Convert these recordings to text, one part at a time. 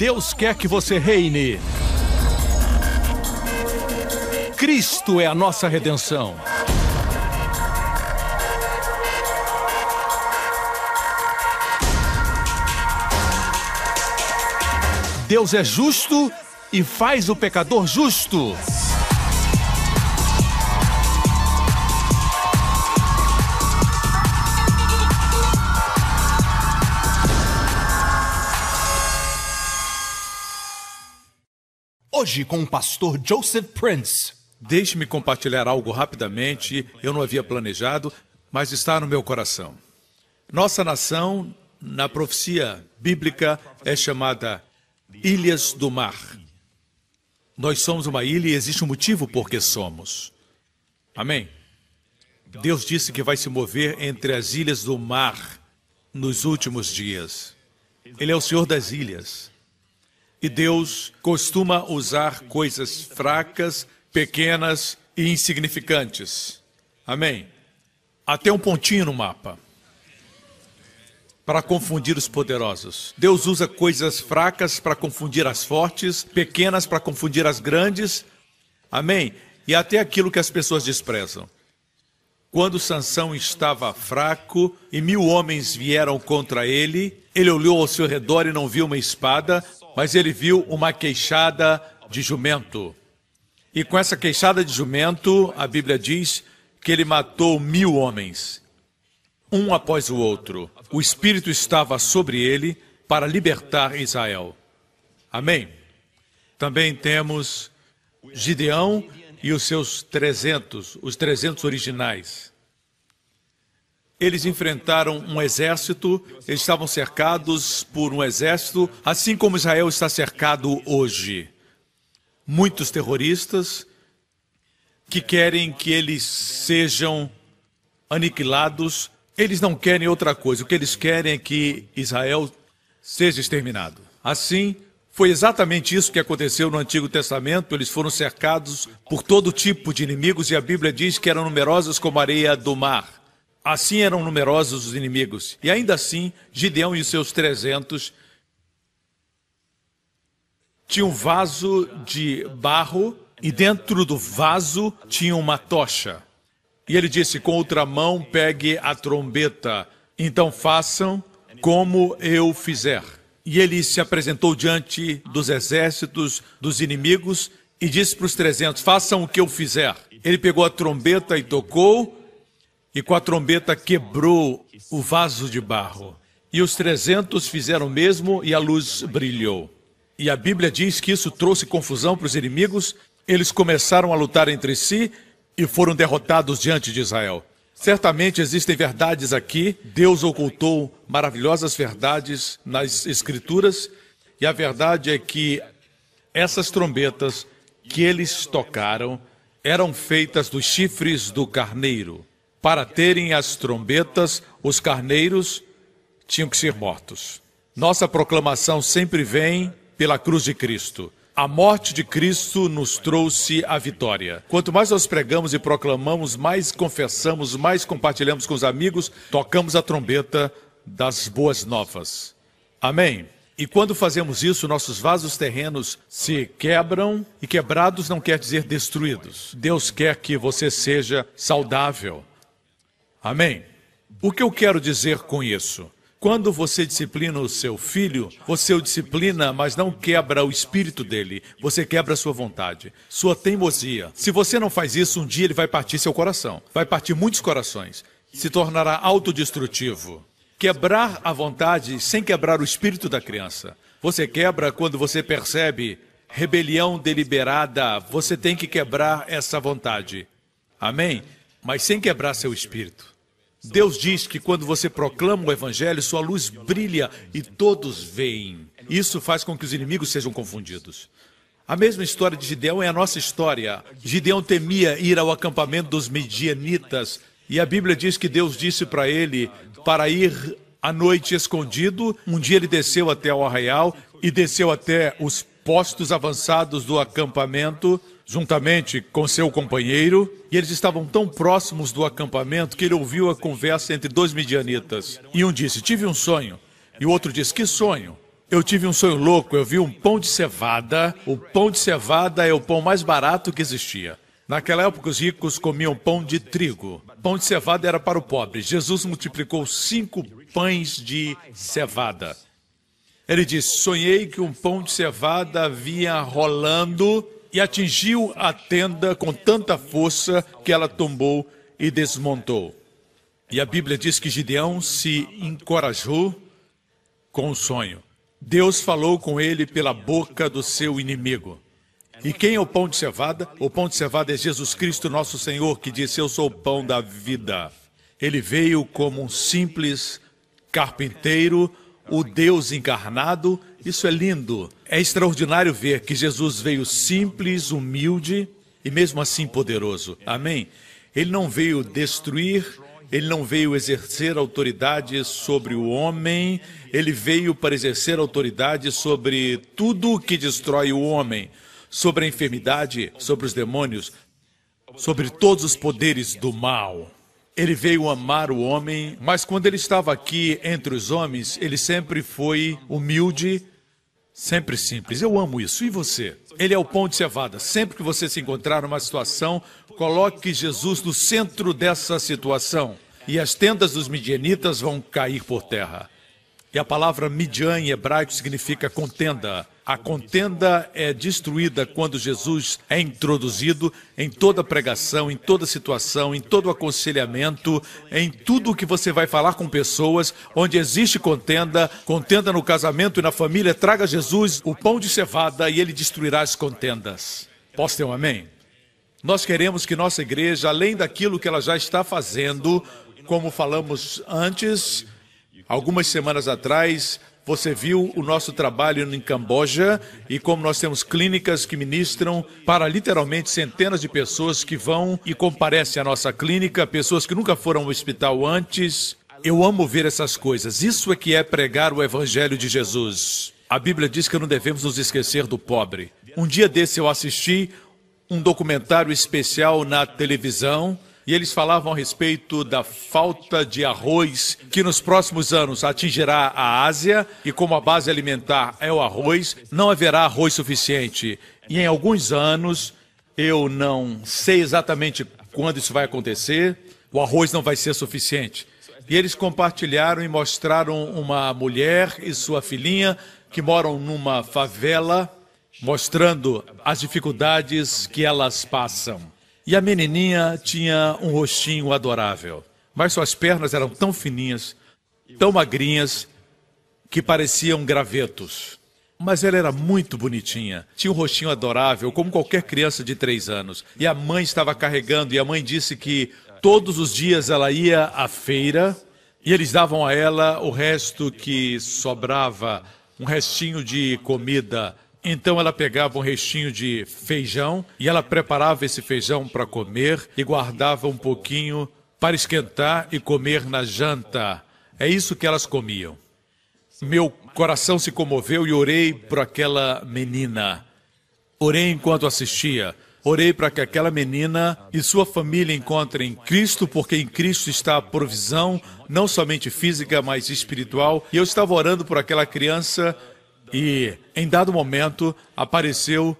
Deus quer que você reine. Cristo é a nossa redenção. Deus é justo e faz o pecador justo. Hoje com o pastor Joseph Prince. Deixe-me compartilhar algo rapidamente. Eu não havia planejado, mas está no meu coração. Nossa nação, na profecia bíblica, é chamada Ilhas do Mar. Nós somos uma ilha e existe um motivo por que somos. Amém? Deus disse que vai se mover entre as ilhas do mar nos últimos dias. Ele é o Senhor das ilhas. E Deus costuma usar coisas fracas, pequenas e insignificantes. Amém? Até um pontinho no mapa. Para confundir os poderosos. Deus usa coisas fracas para confundir as fortes, pequenas para confundir as grandes. Amém? E até aquilo que as pessoas desprezam. Quando Sansão estava fraco e mil homens vieram contra ele, ele olhou ao seu redor e não viu uma espada, mas ele viu uma queixada de jumento. E com essa queixada de jumento, a Bíblia diz que ele matou mil homens, um após o outro. O Espírito estava sobre ele para libertar Israel. Amém? Também temos Gideão e os seus 300, os 300 originais. Eles enfrentaram um exército, eles estavam cercados por um exército, assim como Israel está cercado hoje. Muitos terroristas que querem que eles sejam aniquilados, eles não querem outra coisa, o que eles querem é que Israel seja exterminado. Assim, foi exatamente isso que aconteceu no Antigo Testamento. Eles foram cercados por todo tipo de inimigos e a Bíblia diz que eram numerosos como a areia do mar. Assim eram numerosos os inimigos. E ainda assim, Gideão e os seus trezentos tinham um vaso de barro e dentro do vaso tinha uma tocha. E ele disse: Com outra mão pegue a trombeta, então façam como eu fizer. E ele se apresentou diante dos exércitos dos inimigos e disse para os trezentos: Façam o que eu fizer. Ele pegou a trombeta e tocou, e com a trombeta quebrou o vaso de barro. E os trezentos fizeram o mesmo e a luz brilhou. E a Bíblia diz que isso trouxe confusão para os inimigos. Eles começaram a lutar entre si e foram derrotados diante de Israel. Certamente existem verdades aqui. Deus ocultou maravilhosas verdades nas Escrituras. E a verdade é que essas trombetas que eles tocaram eram feitas dos chifres do carneiro. Para terem as trombetas, os carneiros tinham que ser mortos. Nossa proclamação sempre vem pela cruz de Cristo. A morte de Cristo nos trouxe a vitória. Quanto mais nós pregamos e proclamamos, mais confessamos, mais compartilhamos com os amigos, tocamos a trombeta das boas novas. Amém? E quando fazemos isso, nossos vasos terrenos se quebram, e quebrados não quer dizer destruídos. Deus quer que você seja saudável. Amém? O que eu quero dizer com isso? Quando você disciplina o seu filho, você o disciplina, mas não quebra o espírito dele, você quebra a sua vontade, sua teimosia. Se você não faz isso, um dia ele vai partir seu coração, vai partir muitos corações, se tornará autodestrutivo. Quebrar a vontade sem quebrar o espírito da criança. Você quebra quando você percebe rebelião deliberada, você tem que quebrar essa vontade. Amém? Mas sem quebrar seu espírito. Deus diz que quando você proclama o Evangelho, sua luz brilha e todos veem. Isso faz com que os inimigos sejam confundidos. A mesma história de Gideão é a nossa história. Gideão temia ir ao acampamento dos medianitas e a Bíblia diz que Deus disse para ele para ir à noite escondido. Um dia ele desceu até o arraial e desceu até os postos avançados do acampamento juntamente com seu companheiro, e eles estavam tão próximos do acampamento que ele ouviu a conversa entre dois midianitas. E um disse: Tive um sonho. E o outro disse: Que sonho? Eu tive um sonho louco, eu vi um pão de cevada. O pão de cevada é o pão mais barato que existia. Naquela época, os ricos comiam pão de trigo. Pão de cevada era para o pobre. Jesus multiplicou cinco pães de cevada. Ele disse: Sonhei que um pão de cevada vinha rolando e atingiu a tenda com tanta força que ela tombou e desmontou. E a Bíblia diz que Gideão se encorajou com o sonho. Deus falou com ele pela boca do seu inimigo. E quem é o pão de cevada? O pão de cevada é Jesus Cristo, nosso Senhor, que disse: Eu sou o pão da vida. Ele veio como um simples carpinteiro, o Deus encarnado. Isso é lindo. É extraordinário ver que Jesus veio simples, humilde e mesmo assim poderoso. Amém? Ele não veio destruir, ele não veio exercer autoridade sobre o homem, ele veio para exercer autoridade sobre tudo que destrói o homem, sobre a enfermidade, sobre os demônios, sobre todos os poderes do mal. Ele veio amar o homem, mas quando ele estava aqui entre os homens, ele sempre foi humilde, sempre simples. Eu amo isso. E você? Ele é o pão de cevada. Sempre que você se encontrar numa situação, coloque Jesus no centro dessa situação. E as tendas dos midianitas vão cair por terra. E a palavra Midian em hebraico significa contenda. A contenda é destruída quando Jesus é introduzido em toda pregação, em toda situação, em todo aconselhamento, em tudo que você vai falar com pessoas, onde existe contenda, contenda no casamento e na família, traga Jesus o pão de cevada e ele destruirá as contendas. Posso ter um amém? Nós queremos que nossa igreja, além daquilo que ela já está fazendo, como falamos antes, algumas semanas atrás, você viu o nosso trabalho em Camboja e como nós temos clínicas que ministram para literalmente centenas de pessoas que vão e comparecem à nossa clínica, pessoas que nunca foram ao hospital antes. Eu amo ver essas coisas. Isso é que é pregar o evangelho de Jesus. A Bíblia diz que não devemos nos esquecer do pobre. Um dia desse eu assisti um documentário especial na televisão e eles falavam a respeito da falta de arroz que nos próximos anos atingirá a Ásia e como a base alimentar é o arroz, não haverá arroz suficiente. E em alguns anos, eu não sei exatamente quando isso vai acontecer, o arroz não vai ser suficiente. E eles compartilharam e mostraram uma mulher e sua filhinha que moram numa favela, mostrando as dificuldades que elas passam. E a menininha tinha um rostinho adorável, mas suas pernas eram tão fininhas, tão magrinhas, que pareciam gravetos. Mas ela era muito bonitinha, tinha um rostinho adorável, como qualquer criança de três anos. E a mãe estava carregando, e a mãe disse que todos os dias ela ia à feira e eles davam a ela o resto que sobrava, um restinho de comida então ela pegava um restinho de feijão e ela preparava esse feijão para comer e guardava um pouquinho para esquentar e comer na janta. É isso que elas comiam. Meu coração se comoveu e orei por aquela menina. Orei enquanto assistia. Orei para que aquela menina e sua família encontrem Cristo, porque em Cristo está a provisão, não somente física, mas espiritual. E eu estava orando por aquela criança e, em dado momento, apareceu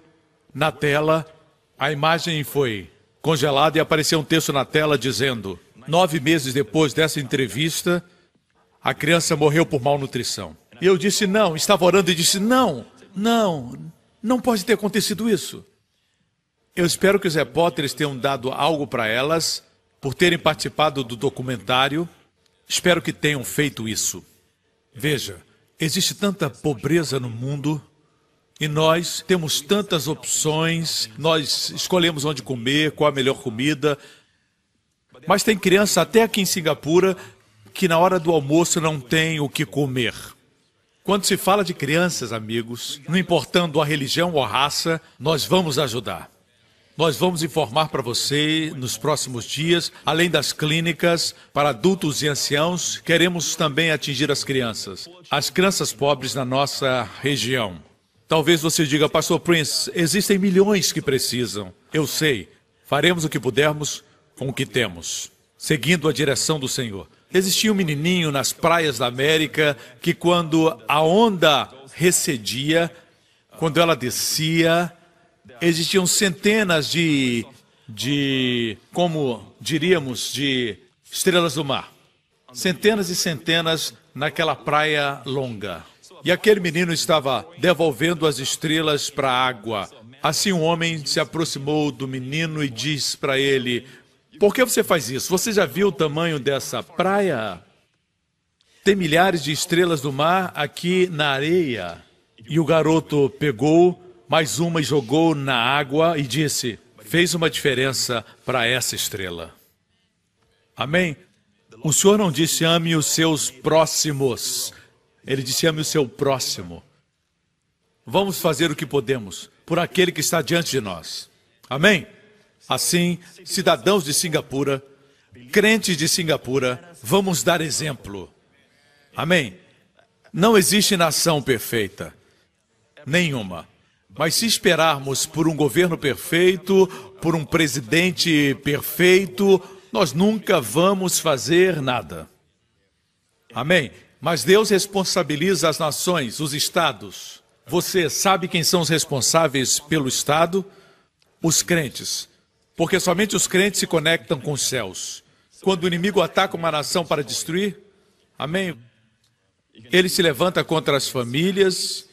na tela, a imagem foi congelada e apareceu um texto na tela dizendo: nove meses depois dessa entrevista, a criança morreu por malnutrição. E eu disse: não, estava orando e disse: não, não, não pode ter acontecido isso. Eu espero que os repórteres tenham dado algo para elas por terem participado do documentário. Espero que tenham feito isso. Veja, Existe tanta pobreza no mundo e nós temos tantas opções, nós escolhemos onde comer, qual a melhor comida. Mas tem criança até aqui em Singapura que na hora do almoço não tem o que comer. Quando se fala de crianças, amigos, não importando a religião ou a raça, nós vamos ajudar. Nós vamos informar para você nos próximos dias, além das clínicas para adultos e anciãos, queremos também atingir as crianças, as crianças pobres na nossa região. Talvez você diga, Pastor Prince, existem milhões que precisam. Eu sei, faremos o que pudermos com o que temos, seguindo a direção do Senhor. Existia um menininho nas praias da América que, quando a onda recedia, quando ela descia, existiam centenas de, de, como diríamos, de estrelas do mar. Centenas e centenas naquela praia longa. E aquele menino estava devolvendo as estrelas para a água. Assim um homem se aproximou do menino e disse para ele: Por que você faz isso? Você já viu o tamanho dessa praia? Tem milhares de estrelas do mar aqui na areia. E o garoto pegou mais uma jogou na água e disse: Fez uma diferença para essa estrela. Amém? O Senhor não disse ame os seus próximos. Ele disse ame o seu próximo. Vamos fazer o que podemos por aquele que está diante de nós. Amém? Assim, cidadãos de Singapura, crentes de Singapura, vamos dar exemplo. Amém? Não existe nação perfeita. Nenhuma. Mas se esperarmos por um governo perfeito, por um presidente perfeito, nós nunca vamos fazer nada. Amém? Mas Deus responsabiliza as nações, os estados. Você sabe quem são os responsáveis pelo estado? Os crentes. Porque somente os crentes se conectam com os céus. Quando o inimigo ataca uma nação para destruir, amém? Ele se levanta contra as famílias.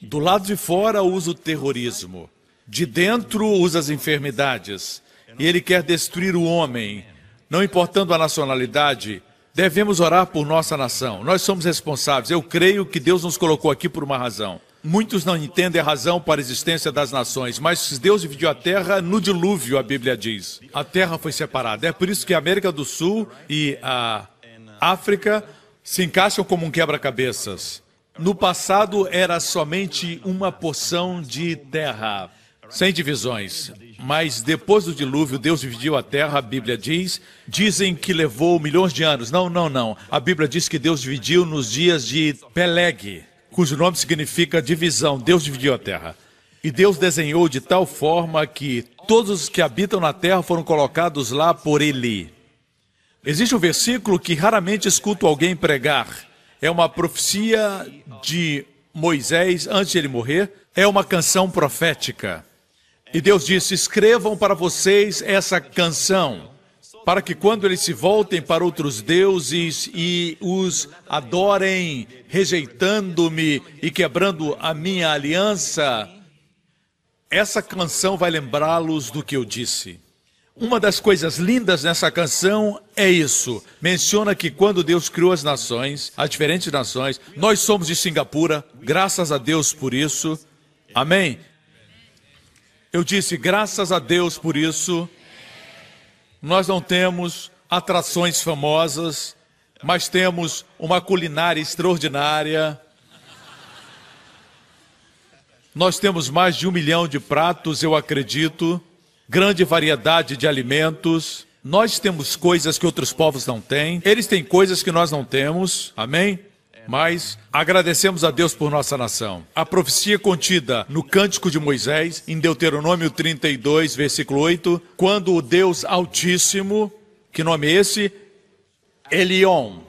Do lado de fora usa o terrorismo. De dentro usa as enfermidades. E ele quer destruir o homem não importando a nacionalidade, devemos orar por nossa nação. Nós somos responsáveis. Eu creio que Deus nos colocou aqui por uma razão. Muitos não entendem a razão para a existência das nações, mas Deus dividiu a terra no dilúvio, a Bíblia diz. A terra foi separada. É por isso que a América do Sul e a África se encaixam como um quebra-cabeças. No passado era somente uma porção de terra sem divisões. Mas depois do dilúvio, Deus dividiu a terra, a Bíblia diz. Dizem que levou milhões de anos. Não, não, não. A Bíblia diz que Deus dividiu nos dias de Peleg, cujo nome significa divisão. Deus dividiu a terra. E Deus desenhou de tal forma que todos os que habitam na terra foram colocados lá por Ele. Existe um versículo que raramente escuto alguém pregar. É uma profecia de Moisés antes de ele morrer. É uma canção profética. E Deus disse: escrevam para vocês essa canção, para que quando eles se voltem para outros deuses e os adorem, rejeitando-me e quebrando a minha aliança, essa canção vai lembrá-los do que eu disse. Uma das coisas lindas nessa canção é isso. Menciona que quando Deus criou as nações, as diferentes nações, nós somos de Singapura, graças a Deus por isso. Amém? Eu disse, graças a Deus por isso, nós não temos atrações famosas, mas temos uma culinária extraordinária. Nós temos mais de um milhão de pratos, eu acredito, grande variedade de alimentos. Nós temos coisas que outros povos não têm, eles têm coisas que nós não temos, amém? Mas agradecemos a Deus por nossa nação. A profecia contida no Cântico de Moisés, em Deuteronômio 32, versículo 8, quando o Deus Altíssimo, que nome é esse? Elion.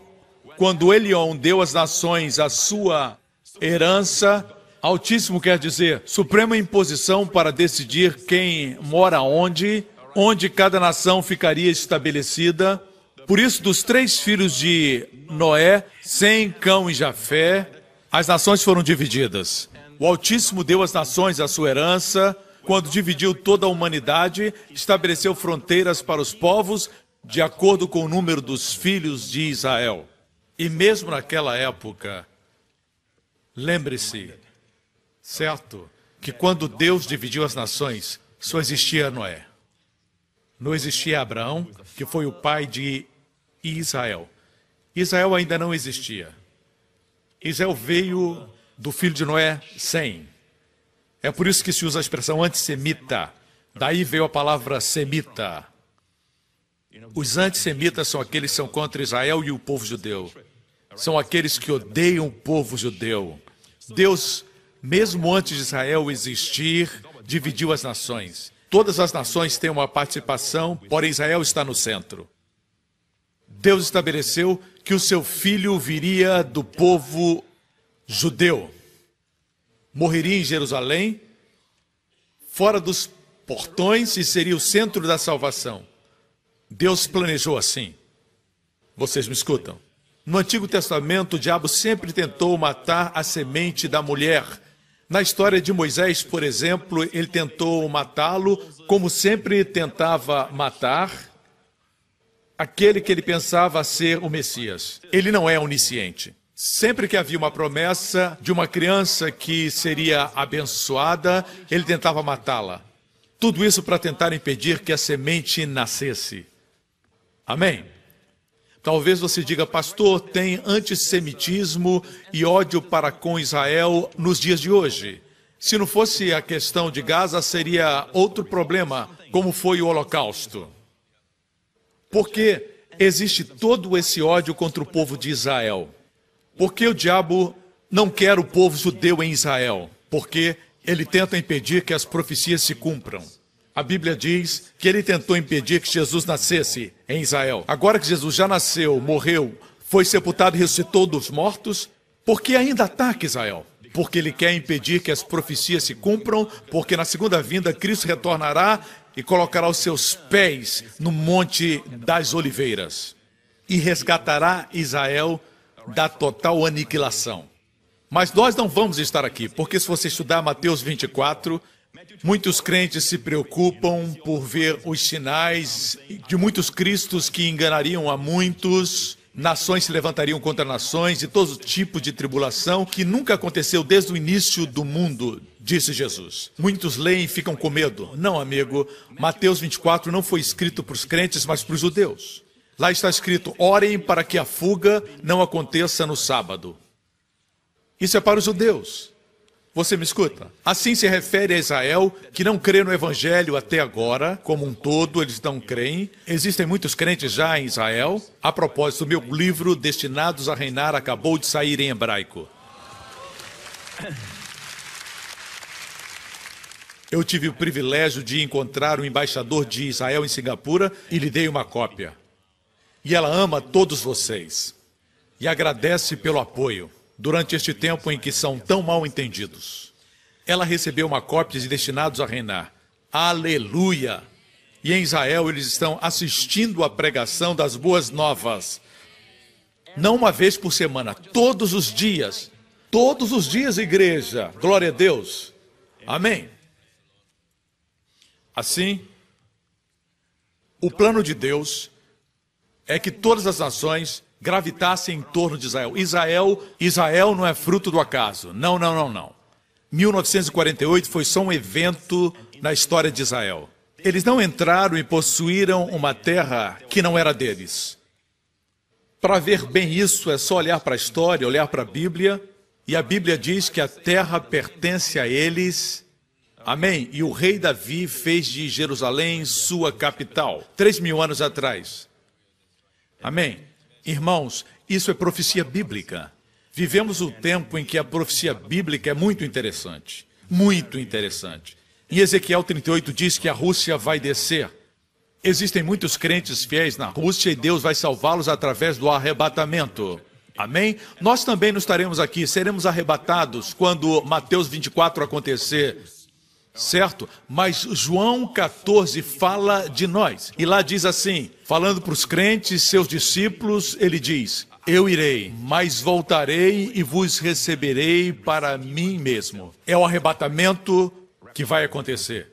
Quando Elion deu às nações a sua herança, Altíssimo quer dizer suprema imposição para decidir quem mora onde, onde cada nação ficaria estabelecida. Por isso, dos três filhos de Noé, Sem, Cão e Jafé, as nações foram divididas. O Altíssimo deu às nações a sua herança, quando dividiu toda a humanidade, estabeleceu fronteiras para os povos de acordo com o número dos filhos de Israel. E mesmo naquela época, lembre-se, certo, que quando Deus dividiu as nações, só existia Noé. Não existia Abraão, que foi o pai de Israel. Israel ainda não existia. Israel veio do filho de Noé, Sem. É por isso que se usa a expressão antissemita. Daí veio a palavra semita. Os antissemitas são aqueles que são contra Israel e o povo judeu. São aqueles que odeiam o povo judeu. Deus, mesmo antes de Israel existir, dividiu as nações. Todas as nações têm uma participação, porém Israel está no centro. Deus estabeleceu que o seu filho viria do povo judeu. morreria em Jerusalém, fora dos portões e seria o centro da salvação. Deus planejou assim. Vocês me escutam? No Antigo Testamento, o diabo sempre tentou matar a semente da mulher. Na história de Moisés, por exemplo, ele tentou matá-lo, como sempre tentava matar aquele que ele pensava ser o Messias. Ele não é onisciente. Sempre que havia uma promessa de uma criança que seria abençoada, ele tentava matá-la. Tudo isso para tentar impedir que a semente nascesse. Amém? Talvez você diga, pastor, tem antissemitismo e ódio para com Israel nos dias de hoje. Se não fosse a questão de Gaza, seria outro problema, como foi o Holocausto. Porque existe todo esse ódio contra o povo de Israel? Porque o diabo não quer o povo judeu em Israel? Porque ele tenta impedir que as profecias se cumpram. A Bíblia diz que ele tentou impedir que Jesus nascesse em Israel. Agora que Jesus já nasceu, morreu, foi sepultado e ressuscitou dos mortos, por que ainda ataca Israel? Porque ele quer impedir que as profecias se cumpram, porque na segunda vinda Cristo retornará e colocará os seus pés no Monte das Oliveiras e resgatará Israel da total aniquilação. Mas nós não vamos estar aqui, porque se você estudar Mateus 24, Muitos crentes se preocupam por ver os sinais de muitos cristos que enganariam a muitos, nações se levantariam contra nações e todo tipo de tribulação que nunca aconteceu desde o início do mundo, disse Jesus. Muitos leem e ficam com medo. Não, amigo, Mateus 24 não foi escrito para os crentes, mas para os judeus. Lá está escrito: orem para que a fuga não aconteça no sábado. Isso é para os judeus. Você me escuta? Assim se refere a Israel, que não crê no Evangelho até agora, como um todo, eles não creem. Existem muitos crentes já em Israel. A propósito, meu livro, Destinados a Reinar, acabou de sair em hebraico. Eu tive o privilégio de encontrar o embaixador de Israel em Singapura e lhe dei uma cópia. E ela ama todos vocês e agradece pelo apoio durante este tempo em que são tão mal entendidos. Ela recebeu uma cópia de Destinados a Reinar. Aleluia! E em Israel eles estão assistindo à pregação das boas novas. Não uma vez por semana, todos os dias. Todos os dias, igreja. Glória a Deus. Amém. Assim, o plano de Deus é que todas as nações gravitassem em torno de Israel. Israel, Israel não é fruto do acaso. Não, não, não, não. 1948 foi só um evento na história de Israel. Eles não entraram e possuíram uma terra que não era deles. Para ver bem isso, é só olhar para a história, olhar para a Bíblia, e a Bíblia diz que a terra pertence a eles. Amém? E o rei Davi fez de Jerusalém sua capital, três mil anos atrás. Amém? Irmãos, isso é profecia bíblica. Vivemos o tempo em que a profecia bíblica é muito interessante. Muito interessante. Em Ezequiel 38 diz que a Rússia vai descer. Existem muitos crentes fiéis na Rússia e Deus vai salvá-los através do arrebatamento. Amém? Nós também não estaremos aqui, seremos arrebatados quando Mateus 24 acontecer certo? Mas João 14 fala de nós. E lá diz assim: falando para os crentes, seus discípulos, ele diz: Eu irei, mas voltarei e vos receberei para mim mesmo. É o arrebatamento que vai acontecer.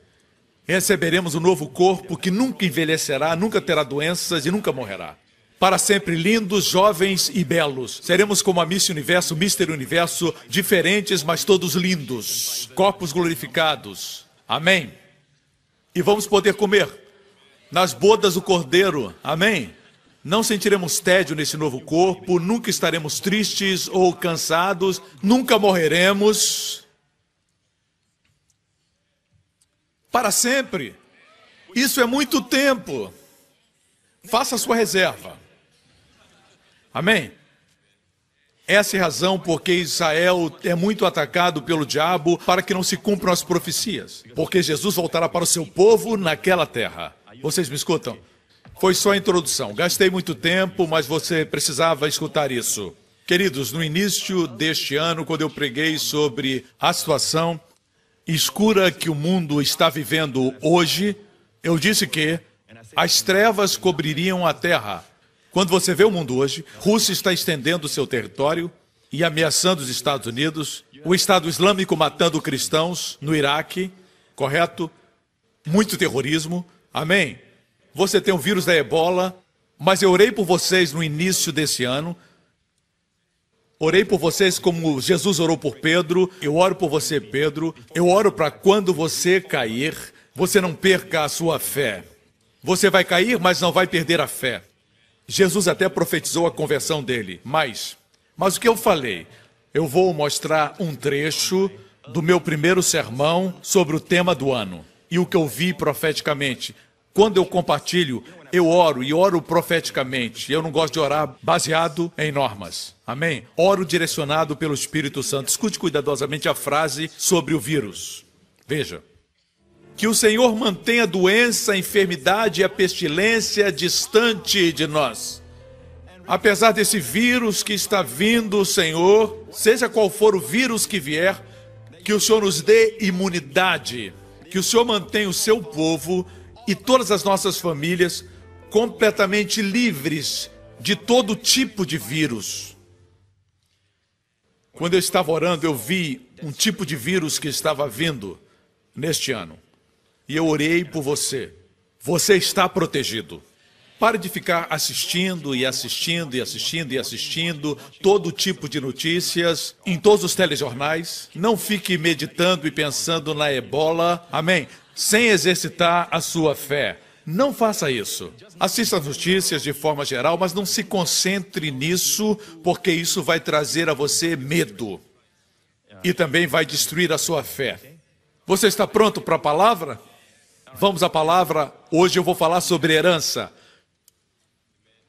Receberemos um novo corpo que nunca envelhecerá, nunca terá doenças e nunca morrerá. Para sempre lindos, jovens e belos. Seremos como a Miss Universo, Mister Universo, diferentes, mas todos lindos. Corpos glorificados. Amém. E vamos poder comer nas bodas do Cordeiro. Amém. Não sentiremos tédio nesse novo corpo, nunca estaremos tristes ou cansados, nunca morreremos. Para sempre. Isso é muito tempo. Faça sua reserva. Amém? Essa é a razão porque Israel é muito atacado pelo diabo para que não se cumpram as profecias. Porque Jesus voltará para o seu povo naquela terra. Vocês me escutam? Foi só a introdução. Gastei muito tempo, mas você precisava escutar isso. Queridos, no início deste ano, quando eu preguei sobre a situação escura que o mundo está vivendo hoje, eu disse que as trevas cobririam a terra. Quando você vê o mundo hoje, Rússia está estendendo seu território e ameaçando os Estados Unidos, o Estado Islâmico matando cristãos no Iraque, correto? Muito terrorismo. Amém? Você tem o vírus da ebola, mas eu orei por vocês no início desse ano. Orei por vocês como Jesus orou por Pedro. Eu oro por você, Pedro. Eu oro para quando você cair, você não perca a sua fé. Você vai cair, mas não vai perder a fé. Jesus até profetizou a conversão dele. Mas, mas o que eu falei? Eu vou mostrar um trecho do meu primeiro sermão sobre o tema do ano e o que eu vi profeticamente. Quando eu compartilho, eu oro e oro profeticamente. Eu não gosto de orar baseado em normas. Amém? Oro direcionado pelo Espírito Santo. Escute cuidadosamente a frase sobre o vírus. Veja. Que o Senhor mantenha a doença, a enfermidade e a pestilência distante de nós. Apesar desse vírus que está vindo, Senhor, seja qual for o vírus que vier, que o Senhor nos dê imunidade, que o Senhor mantenha o seu povo e todas as nossas famílias completamente livres de todo tipo de vírus. Quando eu estava orando, eu vi um tipo de vírus que estava vindo neste ano e eu orei por você. Você está protegido. Pare de ficar assistindo e assistindo e assistindo e assistindo todo tipo de notícias em todos os telejornais. Não fique meditando e pensando na ebola, amém? Sem exercitar a sua fé. Não faça isso. Assista as notícias de forma geral, mas não se concentre nisso, porque isso vai trazer a você medo e também vai destruir a sua fé. Você está pronto para a palavra? Vamos à palavra. Hoje eu vou falar sobre herança.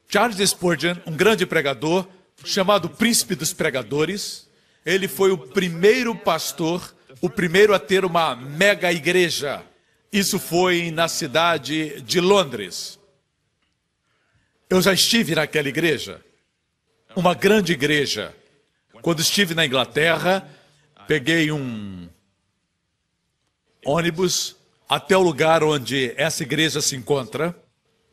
Charles Spurgeon, um grande pregador, chamado Príncipe dos Pregadores, ele foi o primeiro pastor, o primeiro a ter uma mega igreja. Isso foi na cidade de Londres. Eu já estive naquela igreja, uma grande igreja. Quando estive na Inglaterra, peguei um ônibus até o lugar onde essa igreja se encontra.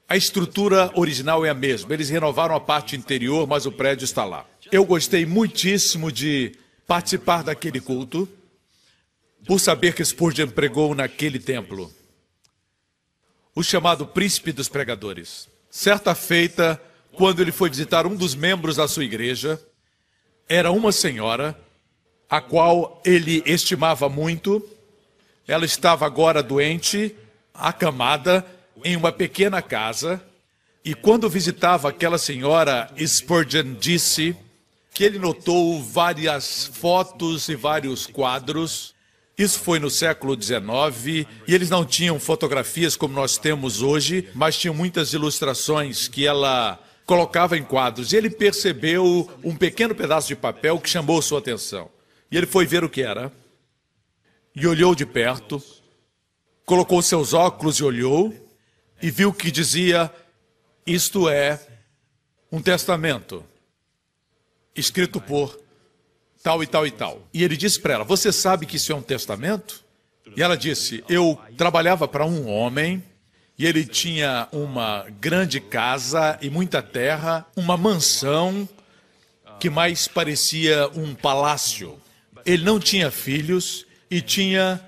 A estrutura original é a mesma. Eles renovaram a parte interior, mas o prédio está lá. Eu gostei muitíssimo de participar daquele culto, por saber que Spurgeon pregou naquele templo. O chamado príncipe dos pregadores. Certa feita, quando ele foi visitar um dos membros da sua igreja, era uma senhora, a qual ele estimava muito, ela estava agora doente, acamada, em uma pequena casa. E quando visitava aquela senhora, Spurgeon disse que ele notou várias fotos e vários quadros. Isso foi no século XIX e eles não tinham fotografias como nós temos hoje, mas tinham muitas ilustrações que ela colocava em quadros. E ele percebeu um pequeno pedaço de papel que chamou sua atenção. E ele foi ver o que era e olhou de perto, colocou seus óculos e olhou, e viu que dizia: Isto é um testamento escrito por tal e tal e tal. E ele disse para ela: Você sabe que isso é um testamento? E ela disse: Eu trabalhava para um homem e ele tinha uma grande casa e muita terra, uma mansão que mais parecia um palácio. Ele não tinha filhos e tinha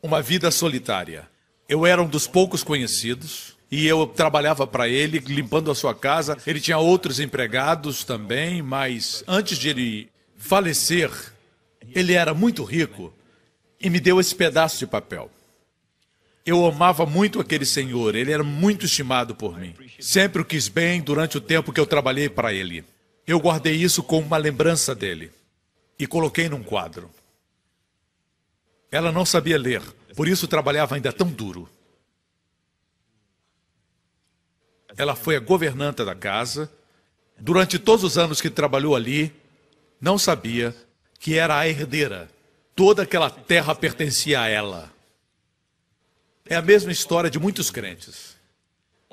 uma vida solitária. Eu era um dos poucos conhecidos e eu trabalhava para ele, limpando a sua casa. Ele tinha outros empregados também, mas antes de ele falecer, ele era muito rico e me deu esse pedaço de papel. Eu amava muito aquele senhor, ele era muito estimado por mim. Sempre o quis bem durante o tempo que eu trabalhei para ele. Eu guardei isso como uma lembrança dele e coloquei num quadro. Ela não sabia ler, por isso trabalhava ainda tão duro. Ela foi a governanta da casa. Durante todos os anos que trabalhou ali, não sabia que era a herdeira. Toda aquela terra pertencia a ela. É a mesma história de muitos crentes.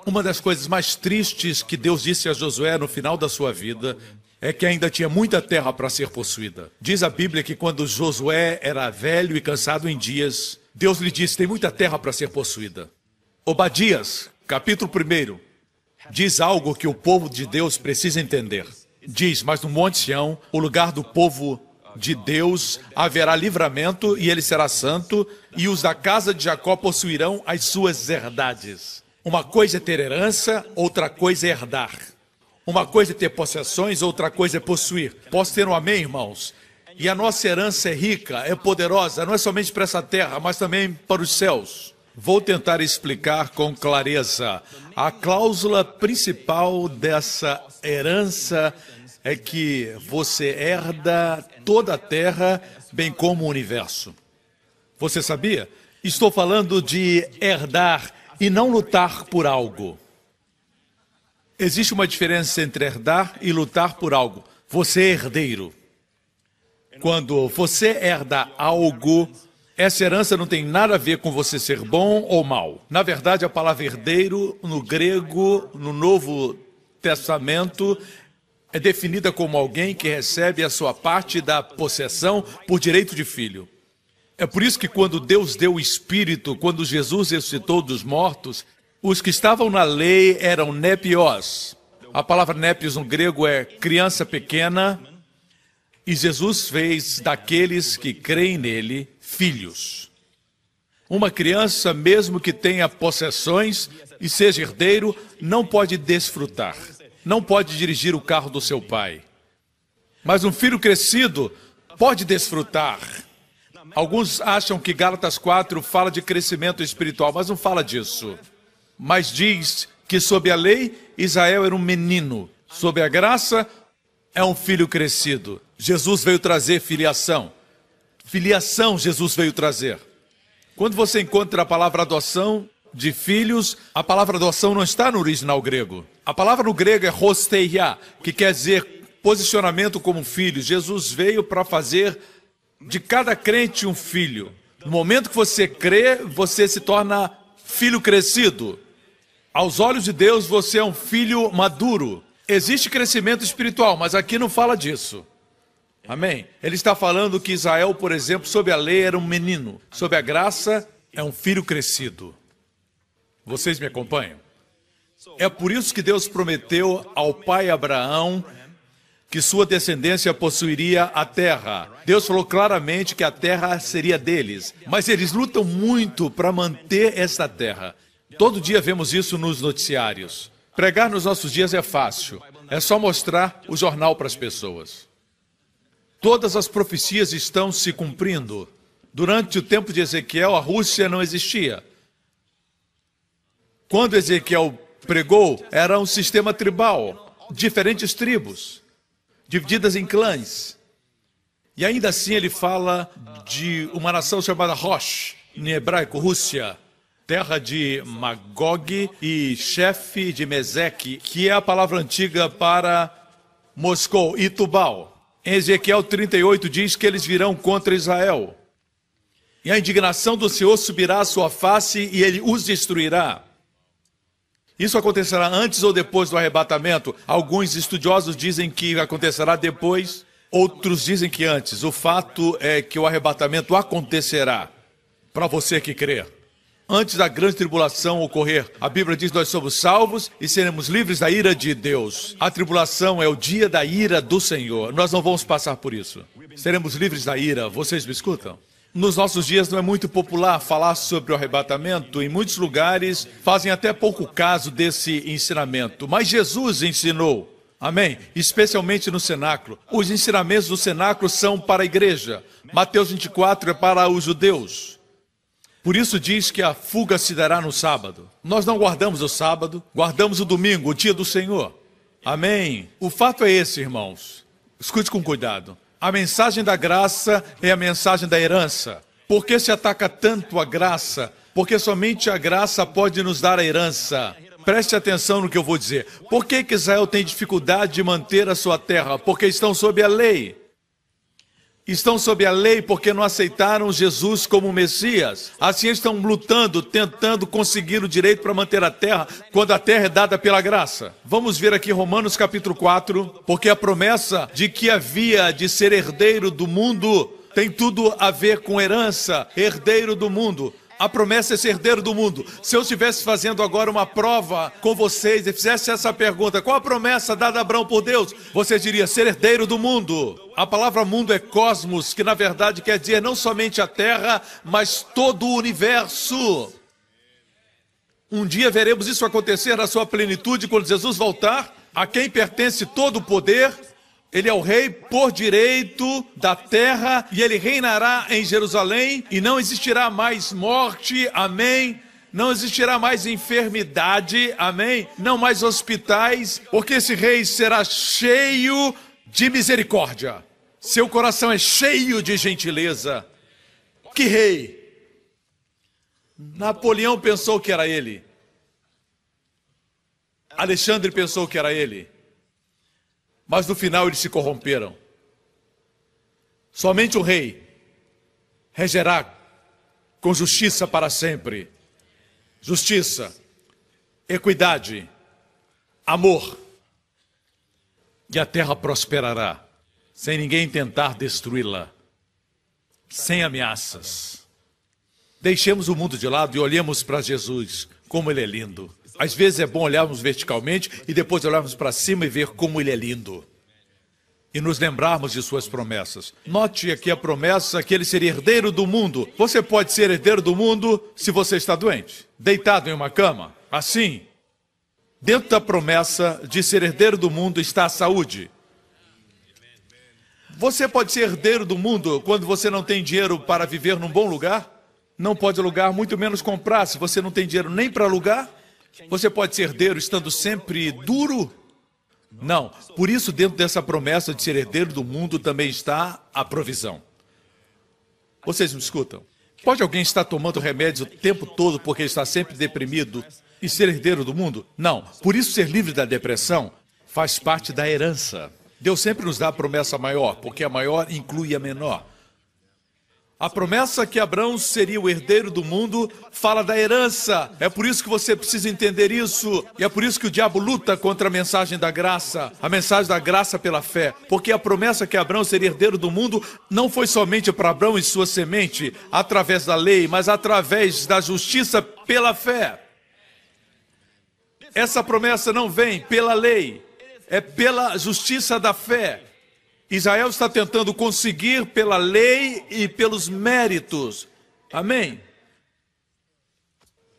Uma das coisas mais tristes que Deus disse a Josué no final da sua vida é que ainda tinha muita terra para ser possuída. Diz a Bíblia que quando Josué era velho e cansado em dias, Deus lhe disse: tem muita terra para ser possuída. Obadias, capítulo 1, diz algo que o povo de Deus precisa entender. Diz: Mas no Monte Sião, o lugar do povo de Deus, haverá livramento e ele será santo, e os da casa de Jacó possuirão as suas herdades. Uma coisa é ter herança, outra coisa é herdar. Uma coisa é ter possessões, outra coisa é possuir. Posso ter um amém, irmãos? E a nossa herança é rica, é poderosa, não é somente para essa terra, mas também para os céus. Vou tentar explicar com clareza. A cláusula principal dessa herança é que você herda toda a terra, bem como o universo. Você sabia? Estou falando de herdar e não lutar por algo. Existe uma diferença entre herdar e lutar por algo. Você é herdeiro. Quando você herda algo, essa herança não tem nada a ver com você ser bom ou mal. Na verdade, a palavra herdeiro, no grego, no Novo Testamento, é definida como alguém que recebe a sua parte da possessão por direito de filho. É por isso que quando Deus deu o Espírito, quando Jesus ressuscitou dos mortos, os que estavam na lei eram nepios. A palavra nepios no grego é criança pequena, e Jesus fez daqueles que creem nele filhos. Uma criança, mesmo que tenha possessões e seja herdeiro, não pode desfrutar, não pode dirigir o carro do seu pai. Mas um filho crescido pode desfrutar. Alguns acham que Gálatas 4 fala de crescimento espiritual, mas não fala disso. Mas diz que sob a lei Israel era um menino, sob a graça é um filho crescido. Jesus veio trazer filiação. Filiação Jesus veio trazer. Quando você encontra a palavra adoção de filhos, a palavra adoção não está no original grego. A palavra no grego é hosteia, que quer dizer posicionamento como filho. Jesus veio para fazer de cada crente um filho. No momento que você crê, você se torna filho crescido. Aos olhos de Deus, você é um filho maduro. Existe crescimento espiritual, mas aqui não fala disso. Amém? Ele está falando que Israel, por exemplo, sob a lei era um menino, sob a graça é um filho crescido. Vocês me acompanham? É por isso que Deus prometeu ao pai Abraão que sua descendência possuiria a terra. Deus falou claramente que a terra seria deles, mas eles lutam muito para manter esta terra. Todo dia vemos isso nos noticiários. Pregar nos nossos dias é fácil, é só mostrar o jornal para as pessoas. Todas as profecias estão se cumprindo. Durante o tempo de Ezequiel, a Rússia não existia. Quando Ezequiel pregou, era um sistema tribal, diferentes tribos, divididas em clãs. E ainda assim ele fala de uma nação chamada Rosh, em hebraico, Rússia, terra de Magog e chefe de Meseque, que é a palavra antiga para Moscou e Tubal. Em Ezequiel 38 diz que eles virão contra Israel. E a indignação do Senhor subirá à sua face e ele os destruirá. Isso acontecerá antes ou depois do arrebatamento? Alguns estudiosos dizem que acontecerá depois, outros dizem que antes. O fato é que o arrebatamento acontecerá para você que crê antes da grande tribulação ocorrer. A Bíblia diz: Nós somos salvos e seremos livres da ira de Deus. A tribulação é o dia da ira do Senhor. Nós não vamos passar por isso. Seremos livres da ira. Vocês me escutam? Nos nossos dias não é muito popular falar sobre o arrebatamento. Em muitos lugares fazem até pouco caso desse ensinamento. Mas Jesus ensinou. Amém? Especialmente no cenáculo. Os ensinamentos do cenáculo são para a igreja. Mateus 24 é para os judeus. Por isso diz que a fuga se dará no sábado. Nós não guardamos o sábado, guardamos o domingo, o dia do Senhor. Amém. O fato é esse, irmãos. Escute com cuidado. A mensagem da graça é a mensagem da herança. Por que se ataca tanto a graça? Porque somente a graça pode nos dar a herança. Preste atenção no que eu vou dizer. Por que, que Israel tem dificuldade de manter a sua terra? Porque estão sob a lei. Estão sob a lei porque não aceitaram Jesus como Messias. Assim estão lutando, tentando conseguir o direito para manter a terra, quando a terra é dada pela graça. Vamos ver aqui Romanos capítulo 4, porque a promessa de que havia de ser herdeiro do mundo tem tudo a ver com herança, herdeiro do mundo. A promessa é ser herdeiro do mundo. Se eu estivesse fazendo agora uma prova com vocês e fizesse essa pergunta, qual a promessa dada a Abraão por Deus? Você diria ser herdeiro do mundo. A palavra mundo é cosmos, que na verdade quer dizer não somente a Terra, mas todo o universo. Um dia veremos isso acontecer na sua plenitude quando Jesus voltar, a quem pertence todo o poder ele é o rei por direito da terra e ele reinará em Jerusalém e não existirá mais morte. Amém. Não existirá mais enfermidade, amém? Não mais hospitais, porque esse rei será cheio de misericórdia. Seu coração é cheio de gentileza. Que rei! Napoleão pensou que era ele. Alexandre pensou que era ele mas no final eles se corromperam. Somente o rei regerá com justiça para sempre. Justiça, equidade, amor. E a terra prosperará, sem ninguém tentar destruí-la, sem ameaças. Deixemos o mundo de lado e olhemos para Jesus, como ele é lindo. Às vezes é bom olharmos verticalmente e depois olharmos para cima e ver como ele é lindo. E nos lembrarmos de suas promessas. Note aqui a promessa que ele seria herdeiro do mundo. Você pode ser herdeiro do mundo se você está doente, deitado em uma cama. Assim, dentro da promessa de ser herdeiro do mundo está a saúde. Você pode ser herdeiro do mundo quando você não tem dinheiro para viver num bom lugar? Não pode alugar, muito menos comprar, se você não tem dinheiro nem para alugar? Você pode ser herdeiro estando sempre duro? Não. Por isso, dentro dessa promessa de ser herdeiro do mundo também está a provisão. Vocês me escutam? Pode alguém estar tomando remédios o tempo todo porque está sempre deprimido e ser herdeiro do mundo? Não. Por isso, ser livre da depressão faz parte da herança. Deus sempre nos dá a promessa maior, porque a maior inclui a menor. A promessa que Abraão seria o herdeiro do mundo fala da herança. É por isso que você precisa entender isso. E é por isso que o diabo luta contra a mensagem da graça, a mensagem da graça pela fé. Porque a promessa que Abraão seria herdeiro do mundo não foi somente para Abraão e sua semente, através da lei, mas através da justiça pela fé. Essa promessa não vem pela lei, é pela justiça da fé. Israel está tentando conseguir pela lei e pelos méritos. Amém?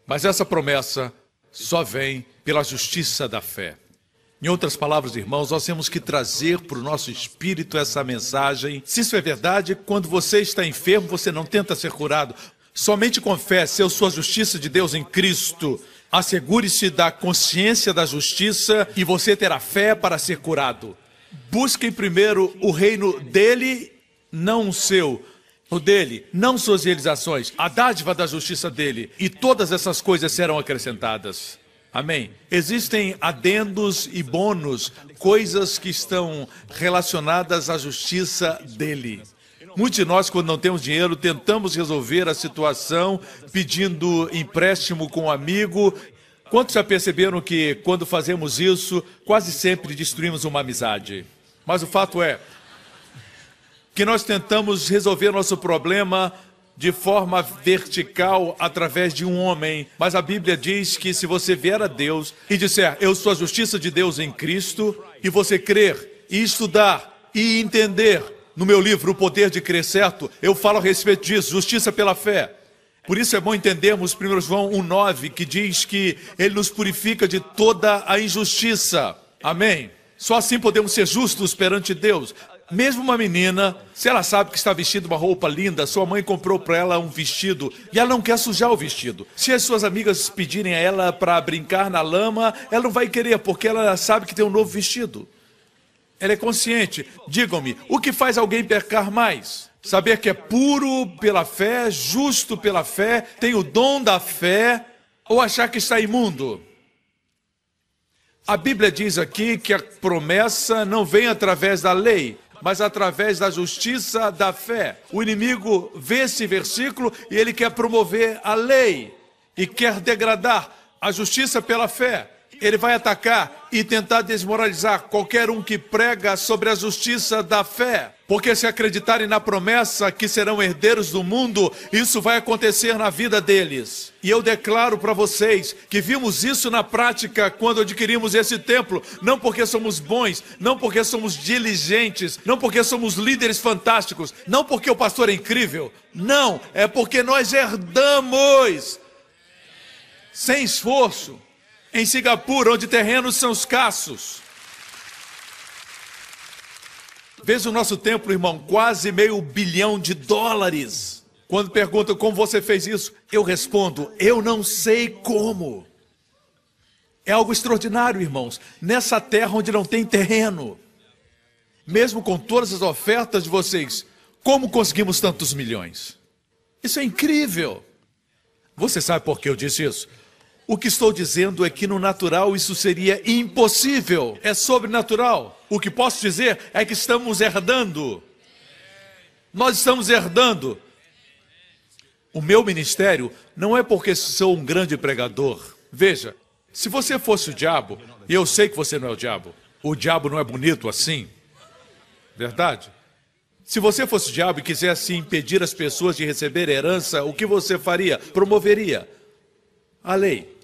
Mas essa promessa só vem pela justiça da fé. Em outras palavras, irmãos, nós temos que trazer para o nosso espírito essa mensagem. Se isso é verdade, quando você está enfermo, você não tenta ser curado. Somente confesse a sua justiça de Deus em Cristo. Assegure-se da consciência da justiça e você terá fé para ser curado. Busquem primeiro o reino dele, não o seu. O dele, não suas realizações, a dádiva da justiça dele, e todas essas coisas serão acrescentadas. Amém? Existem adendos e bônus, coisas que estão relacionadas à justiça dele. Muitos de nós, quando não temos dinheiro, tentamos resolver a situação pedindo empréstimo com um amigo Quantos já perceberam que quando fazemos isso, quase sempre destruímos uma amizade? Mas o fato é que nós tentamos resolver nosso problema de forma vertical através de um homem, mas a Bíblia diz que se você vier a Deus e disser, eu sou a justiça de Deus em Cristo, e você crer e estudar e entender no meu livro O Poder de Crer Certo, eu falo a respeito disso, justiça pela fé. Por isso é bom entendermos 1 João 1,9, que diz que ele nos purifica de toda a injustiça. Amém? Só assim podemos ser justos perante Deus. Mesmo uma menina, se ela sabe que está vestindo uma roupa linda, sua mãe comprou para ela um vestido e ela não quer sujar o vestido. Se as suas amigas pedirem a ela para brincar na lama, ela não vai querer, porque ela sabe que tem um novo vestido. Ela é consciente. Digam-me, o que faz alguém pecar mais? Saber que é puro pela fé, justo pela fé, tem o dom da fé, ou achar que está imundo. A Bíblia diz aqui que a promessa não vem através da lei. mas através da justiça da fé. O inimigo vê esse versículo e ele quer promover a lei e quer degradar a justiça pela fé. Ele vai atacar e tentar desmoralizar qualquer um que prega sobre a justiça da fé. Porque se acreditarem na promessa que serão herdeiros do mundo, isso vai acontecer na vida deles. E eu declaro para vocês que vimos isso na prática quando adquirimos esse templo, não porque somos bons, não porque somos diligentes, não porque somos líderes fantásticos, não porque o pastor é incrível, não, é porque nós herdamos sem esforço em Singapura, onde terrenos são escassos. Veja o nosso templo, irmão, quase meio bilhão de dólares. Quando perguntam como você fez isso, eu respondo: eu não sei como. É algo extraordinário, irmãos, nessa terra onde não tem terreno. Mesmo com todas as ofertas de vocês, como conseguimos tantos milhões? Isso é incrível. Você sabe por que eu disse isso? O que estou dizendo é que no natural isso seria impossível, é sobrenatural. O que posso dizer é que estamos herdando. Nós estamos herdando. O meu ministério não é porque sou um grande pregador. Veja, se você fosse o diabo, e eu sei que você não é o diabo, o diabo não é bonito assim, verdade? Se você fosse o diabo e quisesse impedir as pessoas de receber herança, o que você faria? Promoveria a lei.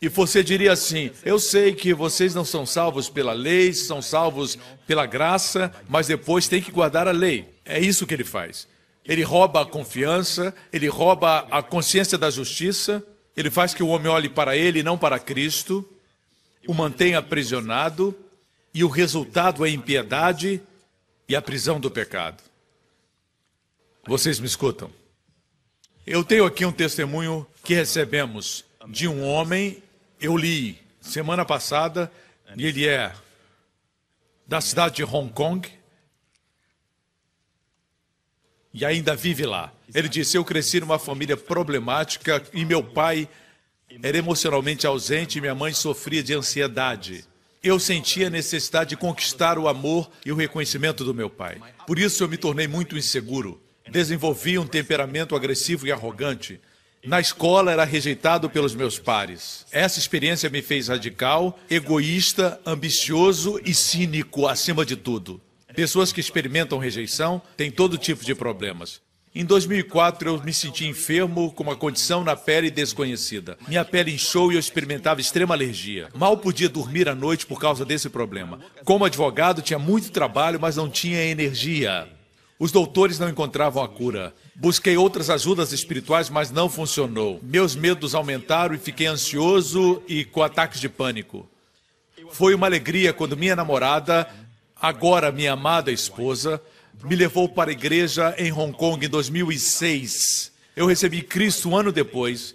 E você diria assim: Eu sei que vocês não são salvos pela lei, são salvos pela graça, mas depois tem que guardar a lei. É isso que ele faz. Ele rouba a confiança, ele rouba a consciência da justiça, ele faz que o homem olhe para ele e não para Cristo, o mantém aprisionado, e o resultado é impiedade e a prisão do pecado. Vocês me escutam? Eu tenho aqui um testemunho que recebemos de um homem eu li semana passada, e ele é da cidade de Hong Kong e ainda vive lá. Ele disse: Eu cresci numa família problemática e meu pai era emocionalmente ausente e minha mãe sofria de ansiedade. Eu sentia a necessidade de conquistar o amor e o reconhecimento do meu pai. Por isso eu me tornei muito inseguro. Desenvolvi um temperamento agressivo e arrogante. Na escola era rejeitado pelos meus pares. Essa experiência me fez radical, egoísta, ambicioso e cínico acima de tudo. Pessoas que experimentam rejeição têm todo tipo de problemas. Em 2004, eu me senti enfermo com uma condição na pele desconhecida. Minha pele inchou e eu experimentava extrema alergia. Mal podia dormir à noite por causa desse problema. Como advogado, tinha muito trabalho, mas não tinha energia. Os doutores não encontravam a cura. Busquei outras ajudas espirituais, mas não funcionou. Meus medos aumentaram e fiquei ansioso e com ataques de pânico. Foi uma alegria quando minha namorada, agora minha amada esposa, me levou para a igreja em Hong Kong em 2006. Eu recebi Cristo um ano depois.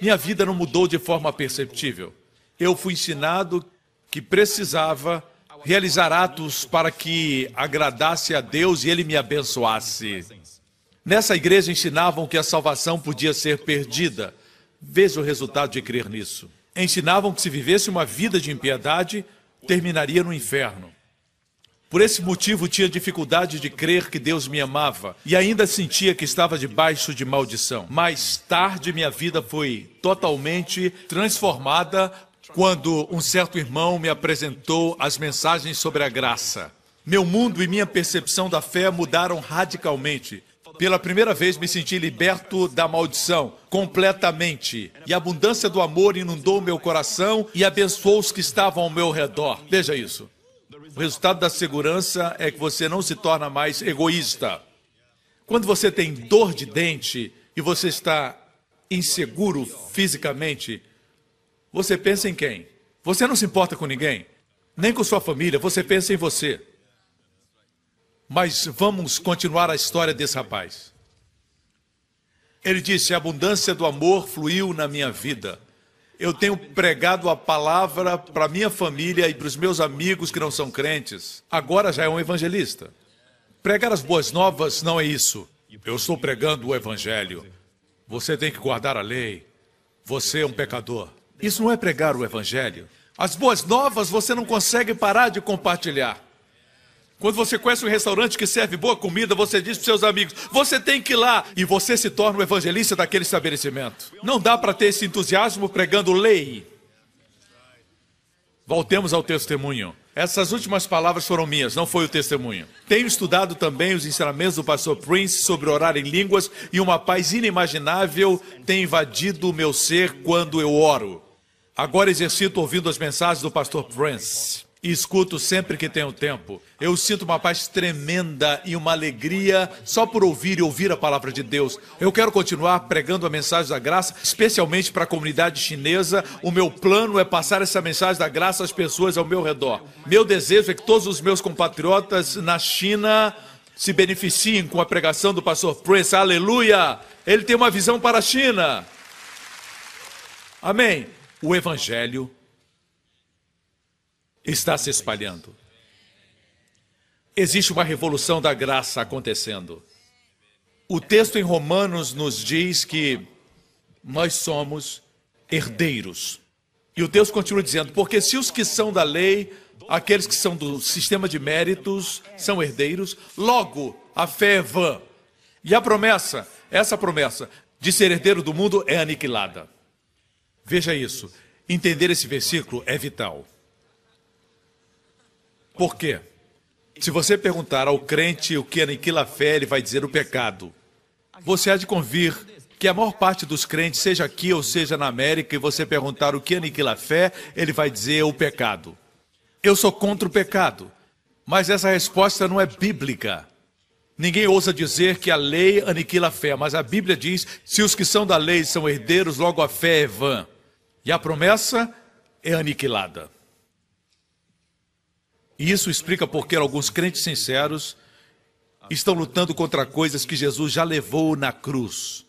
Minha vida não mudou de forma perceptível. Eu fui ensinado que precisava realizar atos para que agradasse a Deus e Ele me abençoasse. Nessa igreja ensinavam que a salvação podia ser perdida. Veja o resultado de crer nisso. Ensinavam que se vivesse uma vida de impiedade, terminaria no inferno. Por esse motivo, tinha dificuldade de crer que Deus me amava e ainda sentia que estava debaixo de maldição. Mais tarde, minha vida foi totalmente transformada quando um certo irmão me apresentou as mensagens sobre a graça. Meu mundo e minha percepção da fé mudaram radicalmente. Pela primeira vez me senti liberto da maldição, completamente. E a abundância do amor inundou meu coração e abençoou os que estavam ao meu redor. Veja isso. O resultado da segurança é que você não se torna mais egoísta. Quando você tem dor de dente e você está inseguro fisicamente, você pensa em quem? Você não se importa com ninguém, nem com sua família, você pensa em você. Mas vamos continuar a história desse rapaz. Ele disse: A abundância do amor fluiu na minha vida. Eu tenho pregado a palavra para minha família e para os meus amigos que não são crentes. Agora já é um evangelista. Pregar as boas novas não é isso. Eu estou pregando o evangelho. Você tem que guardar a lei. Você é um pecador. Isso não é pregar o Evangelho. As boas novas você não consegue parar de compartilhar. Quando você conhece um restaurante que serve boa comida, você diz para seus amigos: você tem que ir lá. E você se torna o evangelista daquele estabelecimento. Não dá para ter esse entusiasmo pregando lei. Voltemos ao testemunho. Essas últimas palavras foram minhas, não foi o testemunho. Tenho estudado também os ensinamentos do pastor Prince sobre orar em línguas e uma paz inimaginável tem invadido o meu ser quando eu oro. Agora exercito ouvindo as mensagens do pastor Prince e escuto sempre que tenho tempo. Eu sinto uma paz tremenda e uma alegria só por ouvir e ouvir a palavra de Deus. Eu quero continuar pregando a mensagem da graça, especialmente para a comunidade chinesa. O meu plano é passar essa mensagem da graça às pessoas ao meu redor. Meu desejo é que todos os meus compatriotas na China se beneficiem com a pregação do pastor Prince. Aleluia! Ele tem uma visão para a China. Amém. O evangelho está se espalhando. Existe uma revolução da graça acontecendo. O texto em Romanos nos diz que nós somos herdeiros. E o texto continua dizendo: porque se os que são da lei, aqueles que são do sistema de méritos, são herdeiros, logo a fé é vã. E a promessa, essa promessa de ser herdeiro do mundo é aniquilada. Veja isso. Entender esse versículo é vital. Por quê? Se você perguntar ao crente o que aniquila a fé, ele vai dizer o pecado. Você há de convir que a maior parte dos crentes, seja aqui ou seja na América, e você perguntar o que aniquila a fé, ele vai dizer o pecado. Eu sou contra o pecado, mas essa resposta não é bíblica. Ninguém ousa dizer que a lei aniquila a fé, mas a Bíblia diz: se os que são da lei são herdeiros, logo a fé é vã. E a promessa é aniquilada. E isso explica porque alguns crentes sinceros estão lutando contra coisas que Jesus já levou na cruz.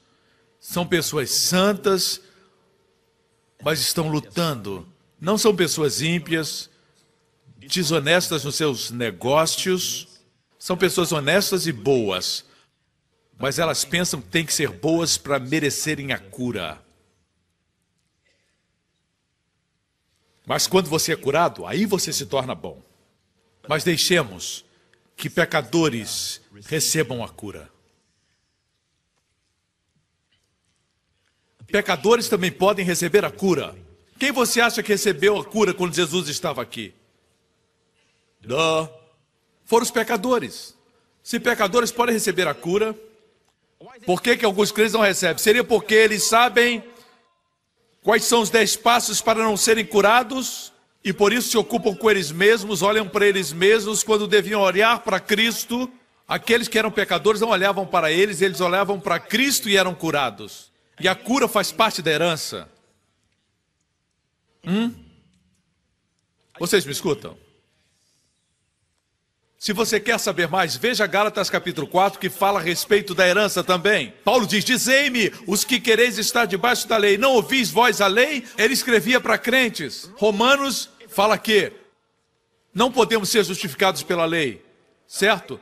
São pessoas santas, mas estão lutando. Não são pessoas ímpias, desonestas nos seus negócios. São pessoas honestas e boas, mas elas pensam que têm que ser boas para merecerem a cura. Mas quando você é curado, aí você se torna bom. Mas deixemos que pecadores recebam a cura. Pecadores também podem receber a cura. Quem você acha que recebeu a cura quando Jesus estava aqui? Não. Foram os pecadores. Se pecadores podem receber a cura, por que, que alguns crentes não recebem? Seria porque eles sabem quais são os dez passos para não serem curados? E por isso se ocupam com eles mesmos, olham para eles mesmos quando deviam olhar para Cristo. Aqueles que eram pecadores não olhavam para eles, eles olhavam para Cristo e eram curados. E a cura faz parte da herança. Hum? Vocês me escutam? Se você quer saber mais, veja Gálatas capítulo 4, que fala a respeito da herança também. Paulo diz: Dizei-me, os que quereis estar debaixo da lei, não ouvis vós a lei? Ele escrevia para crentes. Romanos fala que não podemos ser justificados pela lei, certo?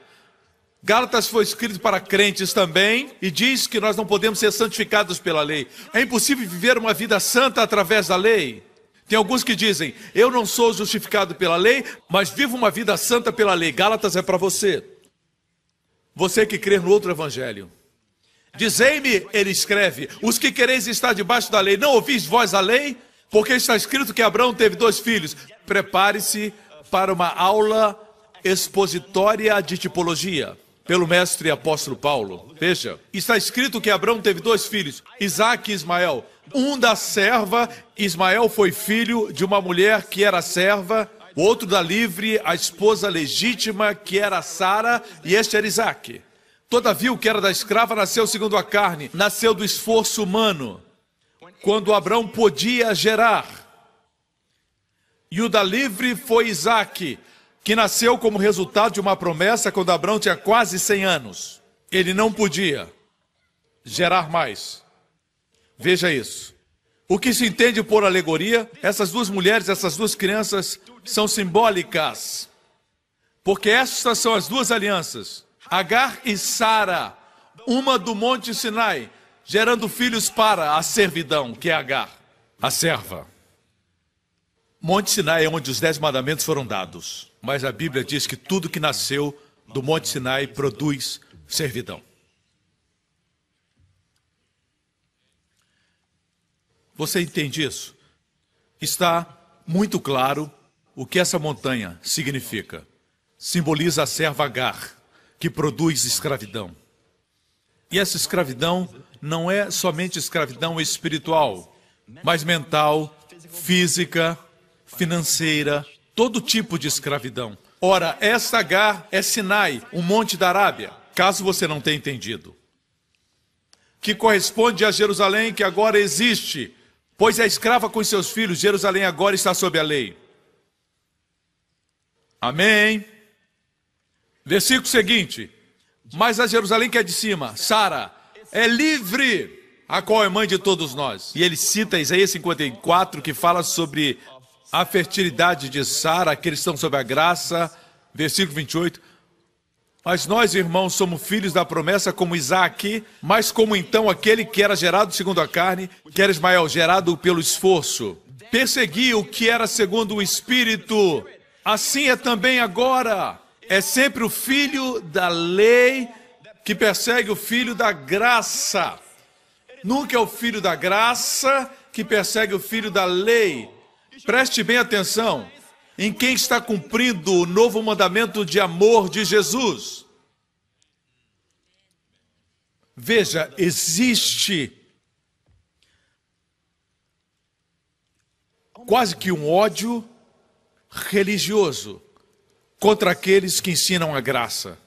Gálatas foi escrito para crentes também e diz que nós não podemos ser santificados pela lei. É impossível viver uma vida santa através da lei. Tem alguns que dizem: Eu não sou justificado pela lei, mas vivo uma vida santa pela lei. Gálatas é para você. Você que crê no outro evangelho. Dizei-me, ele escreve: Os que quereis estar debaixo da lei, não ouvis vós a lei? Porque está escrito que Abraão teve dois filhos. Prepare-se para uma aula expositória de tipologia pelo mestre apóstolo Paulo. Veja, está escrito que Abraão teve dois filhos, Isaac e Ismael. Um da serva, Ismael foi filho de uma mulher que era serva, o outro da livre, a esposa legítima, que era Sara, e este era Isaac. Todavia, o que era da escrava nasceu segundo a carne, nasceu do esforço humano quando Abraão podia gerar. E o da livre foi Isaac, que nasceu como resultado de uma promessa quando Abraão tinha quase 100 anos. Ele não podia gerar mais. Veja isso. O que se entende por alegoria, essas duas mulheres, essas duas crianças são simbólicas. Porque estas são as duas alianças. Agar e Sara, uma do Monte Sinai, gerando filhos para a servidão, que é Agar, a serva. Monte Sinai é onde os dez mandamentos foram dados. Mas a Bíblia diz que tudo que nasceu do Monte Sinai produz servidão. Você entende isso? Está muito claro o que essa montanha significa. Simboliza a serva Agar, que produz escravidão. E essa escravidão não é somente escravidão espiritual, mas mental, física, financeira, todo tipo de escravidão. Ora, esta Agar é Sinai, o monte da Arábia, caso você não tenha entendido. Que corresponde a Jerusalém que agora existe, pois é escrava com seus filhos, Jerusalém agora está sob a lei. Amém. Versículo seguinte. Mas a Jerusalém que é de cima, Sara, é livre, a qual é mãe de todos nós. E ele cita Isaías 54, que fala sobre a fertilidade de Sara, aqueles que estão sob a graça. Versículo 28. Mas nós, irmãos, somos filhos da promessa como Isaac, mas como então aquele que era gerado segundo a carne, que era Ismael, gerado pelo esforço. Persegui o que era segundo o Espírito. Assim é também agora. É sempre o filho da lei que persegue o filho da graça. Nunca é o filho da graça que persegue o filho da lei. Preste bem atenção em quem está cumprindo o novo mandamento de amor de Jesus. Veja, existe quase que um ódio religioso contra aqueles que ensinam a graça.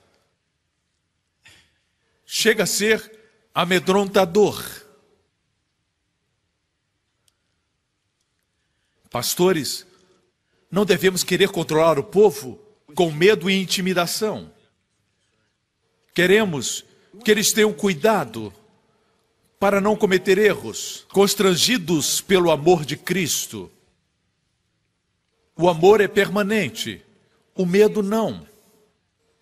Chega a ser amedrontador. Pastores, não devemos querer controlar o povo com medo e intimidação. Queremos que eles tenham cuidado para não cometer erros, constrangidos pelo amor de Cristo. O amor é permanente, o medo não.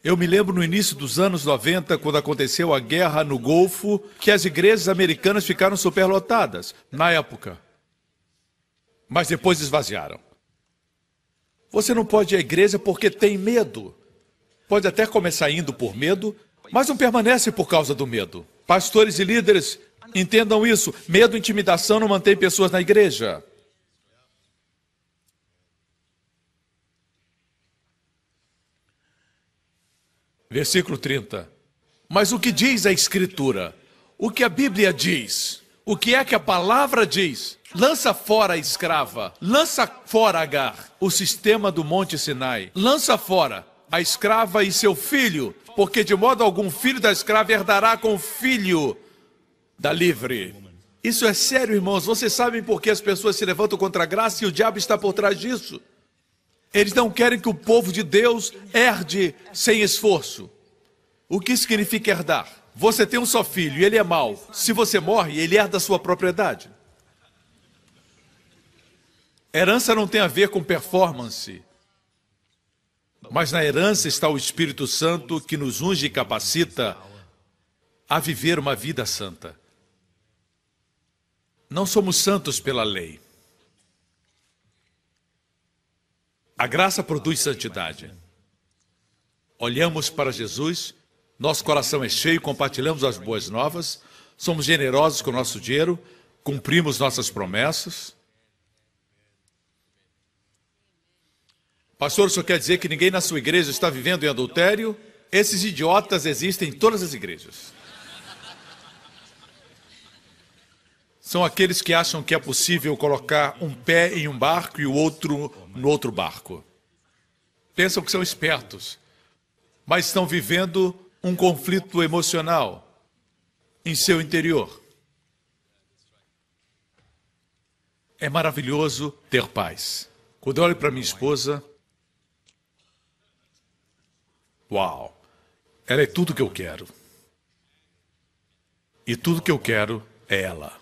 Eu me lembro no início dos anos 90, quando aconteceu a guerra no Golfo, que as igrejas americanas ficaram superlotadas, na época. Mas depois esvaziaram. Você não pode ir à igreja porque tem medo. Pode até começar indo por medo, mas não permanece por causa do medo. Pastores e líderes, entendam isso. Medo e intimidação não mantém pessoas na igreja. Versículo 30. Mas o que diz a Escritura? O que a Bíblia diz? O que é que a palavra diz? Lança fora a escrava, lança fora Agar, o sistema do Monte Sinai. Lança fora a escrava e seu filho, porque de modo algum filho da escrava herdará com o filho da livre. Isso é sério, irmãos. Vocês sabem por que as pessoas se levantam contra a graça e o diabo está por trás disso? Eles não querem que o povo de Deus herde sem esforço. O que significa herdar? Você tem um só filho e ele é mau. Se você morre, ele herda a sua propriedade. Herança não tem a ver com performance. Mas na herança está o Espírito Santo que nos unge e capacita a viver uma vida santa. Não somos santos pela lei. A graça produz santidade. Olhamos para Jesus, nosso coração é cheio, compartilhamos as boas novas, somos generosos com o nosso dinheiro, cumprimos nossas promessas. Pastor, o senhor quer dizer que ninguém na sua igreja está vivendo em adultério? Esses idiotas existem em todas as igrejas. São aqueles que acham que é possível colocar um pé em um barco e o outro no outro barco. Pensam que são espertos, mas estão vivendo um conflito emocional em seu interior. É maravilhoso ter paz. Quando eu olho para minha esposa, uau, ela é tudo que eu quero. E tudo que eu quero é ela.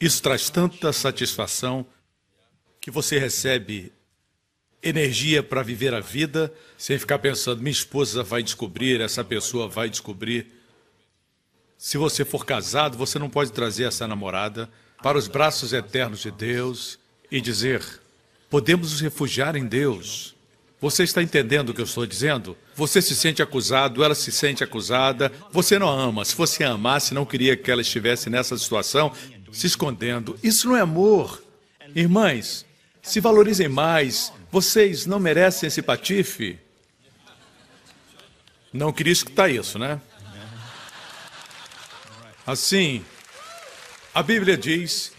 Isso traz tanta satisfação que você recebe energia para viver a vida sem ficar pensando: minha esposa vai descobrir, essa pessoa vai descobrir. Se você for casado, você não pode trazer essa namorada para os braços eternos de Deus e dizer: podemos nos refugiar em Deus. Você está entendendo o que eu estou dizendo? Você se sente acusado, ela se sente acusada. Você não ama. Se você amasse, não queria que ela estivesse nessa situação, se escondendo. Isso não é amor. Irmãs, se valorizem mais. Vocês não merecem esse patife. Não queria escutar isso, né? Assim, a Bíblia diz: